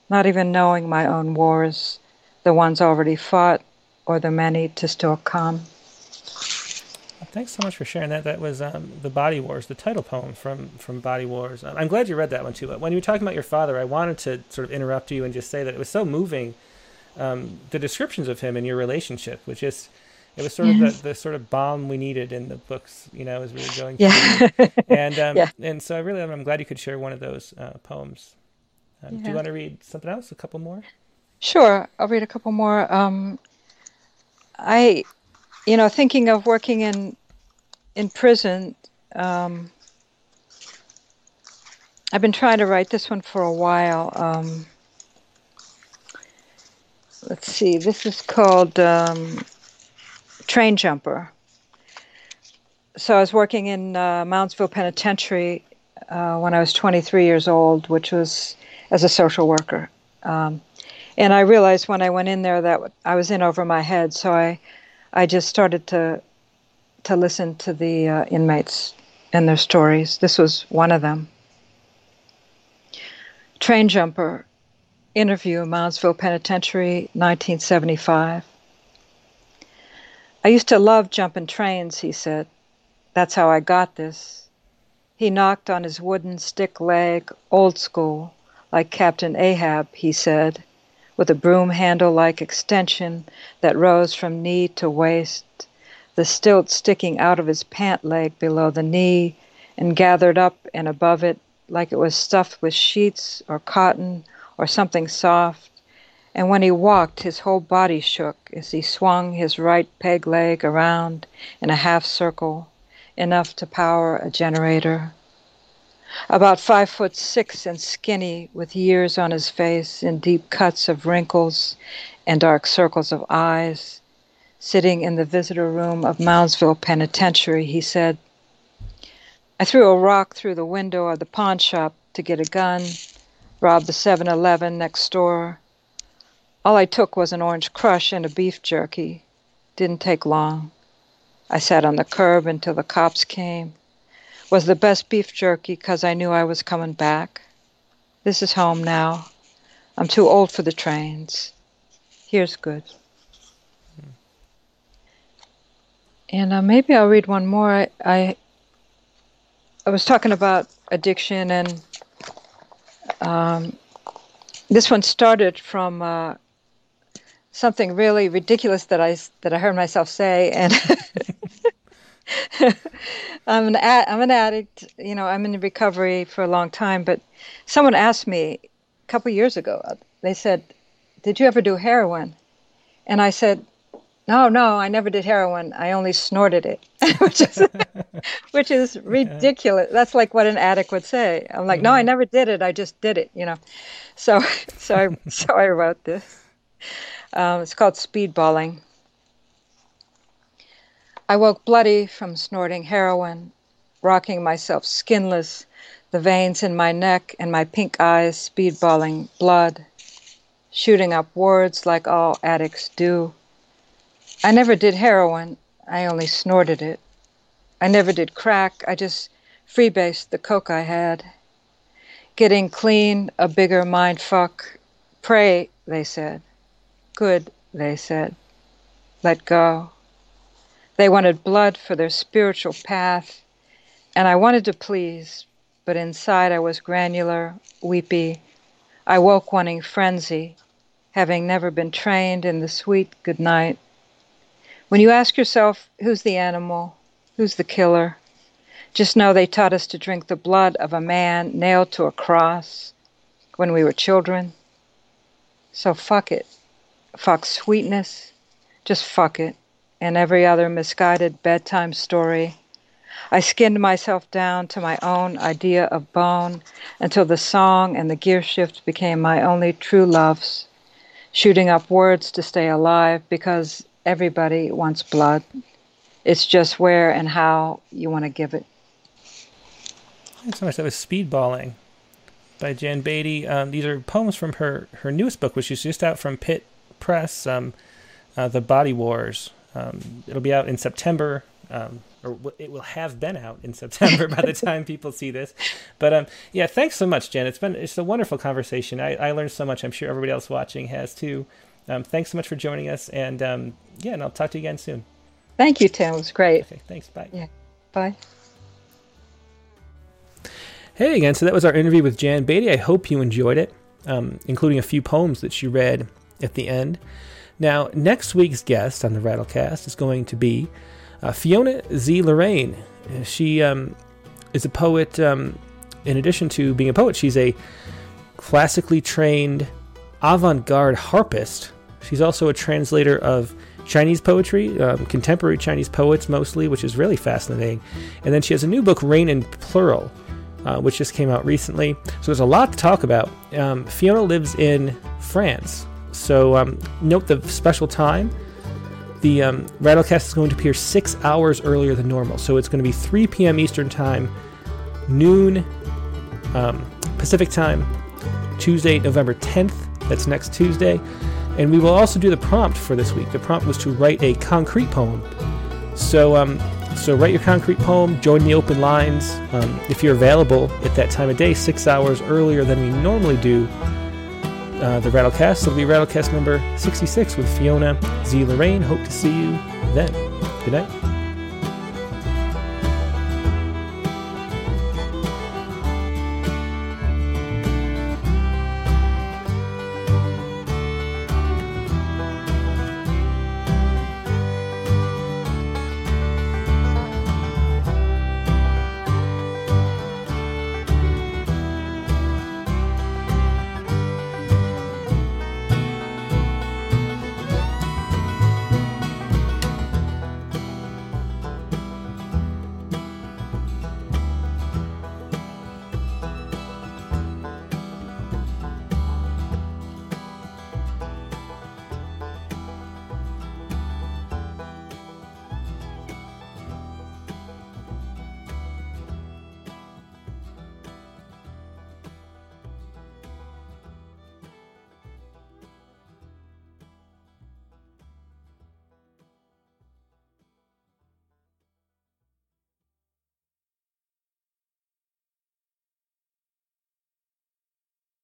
not even knowing my own wars, the ones already fought or the many to still come. Thanks so much for sharing that. That was um, the Body Wars, the title poem from from Body Wars. I'm glad you read that one too. But when you were talking about your father, I wanted to sort of interrupt you and just say that it was so moving um, the descriptions of him and your relationship, which is it was sort of the, the sort of bomb we needed in the books, you know, as we were going yeah. through. and um, yeah. and so I really I'm glad you could share one of those uh, poems. Um, Yeah. Do you want to read something else? A couple more? Sure, I'll read a couple more. Um, I, you know, thinking of working in in prison. Um, I've been trying to write this one for a while. Let's see, this is called um, Train Jumper. So I was working in uh, Moundsville Penitentiary uh, when I was 23 years old, which was as a social worker. Um, and I realized when I went in there that I was in over my head, so I, I just started to, to listen to the uh, inmates and their stories. This was one of them. Train jumper, interview, Moundsville Penitentiary, 1975. I used to love jumping trains, he said. That's how I got this. He knocked on his wooden stick leg, old school, like Captain Ahab, he said with a broom handle like extension that rose from knee to waist, the stilt sticking out of his pant leg below the knee and gathered up and above it like it was stuffed with sheets or cotton or something soft. And when he walked, his whole body shook as he swung his right peg leg around in a half circle, enough to power a generator about five foot six and skinny, with years on his face and deep cuts of wrinkles and dark circles of eyes. Sitting in the visitor room of Moundsville Penitentiary, he said, I threw a rock through the window of the pawn shop to get a gun, robbed the 7 Eleven next door. All I took was an orange crush and a beef jerky. Didn't take long. I sat on the curb until the cops came was the best beef jerky because I knew I was coming back. This is home now. I'm too old for the trains. Here's good. And uh, maybe I'll read one more. I, I, I was talking about addiction, and um, this one started from uh, something really ridiculous that I that I heard myself say, and I'm an ad, I'm an addict. You know, I'm in recovery for a long time. But someone asked me a couple years ago. They said, "Did you ever do heroin?" And I said, "No, no, I never did heroin. I only snorted it," which is which is ridiculous. That's like what an addict would say. I'm like, "No, I never did it. I just did it." You know. So so I so I wrote this. Um, it's called speedballing. I woke bloody from snorting heroin, rocking myself skinless, the veins in my neck and my pink eyes speedballing blood, shooting up words like all addicts do. I never did heroin, I only snorted it. I never did crack, I just freebased the coke I had. Getting clean, a bigger mind fuck. Pray, they said. Good, they said. Let go. They wanted blood for their spiritual path, and I wanted to please, but inside I was granular, weepy. I woke wanting frenzy, having never been trained in the sweet good night. When you ask yourself, who's the animal? Who's the killer? Just know they taught us to drink the blood of a man nailed to a cross when we were children. So fuck it. Fuck sweetness. Just fuck it and every other misguided bedtime story. I skinned myself down to my own idea of bone until the song and the gear shift became my only true loves, shooting up words to stay alive because everybody wants blood. It's just where and how you want to give it. Thanks so much. That was Speedballing by Jan Beatty. Um, these are poems from her, her newest book, which is just out from Pitt Press, um, uh, The Body Wars. Um, it'll be out in September, um, or it will have been out in September by the time people see this. But um, yeah, thanks so much, Jen. It's been it's a wonderful conversation. I, I learned so much. I'm sure everybody else watching has too. Um, thanks so much for joining us, and um, yeah, and I'll talk to you again soon. Thank you, Tim. It was great. Okay, thanks. Bye. Yeah. Bye. Hey again. So that was our interview with Jan Beatty. I hope you enjoyed it, um, including a few poems that she read at the end. Now, next week's guest on the Rattlecast is going to be uh, Fiona Sze-Lorrain. She um, is a poet. Um, in addition to being a poet, she's a classically trained avant garde harpist. She's also a translator of Chinese poetry, um, contemporary Chinese poets mostly, which is really fascinating. And then she has a new book, Rain in Plural, uh, which just came out recently. So there's a lot to talk about. Um, Fiona lives in France. So um, note the special time. The um, Rattlecast is going to appear six hours earlier than normal. So it's going to be 3 p.m. Eastern Time, noon um, Pacific Time, Tuesday, November 10th. That's next Tuesday. And we will also do the prompt for this week. The prompt was to write a concrete poem. So, um, so write your concrete poem. Join the open lines um, if you're available at that time of day, six hours earlier than we normally do. Uh, the Rattlecast. It'll be Rattlecast number 66 with Fiona Sze-Lorrain. Hope to see you then. Good night.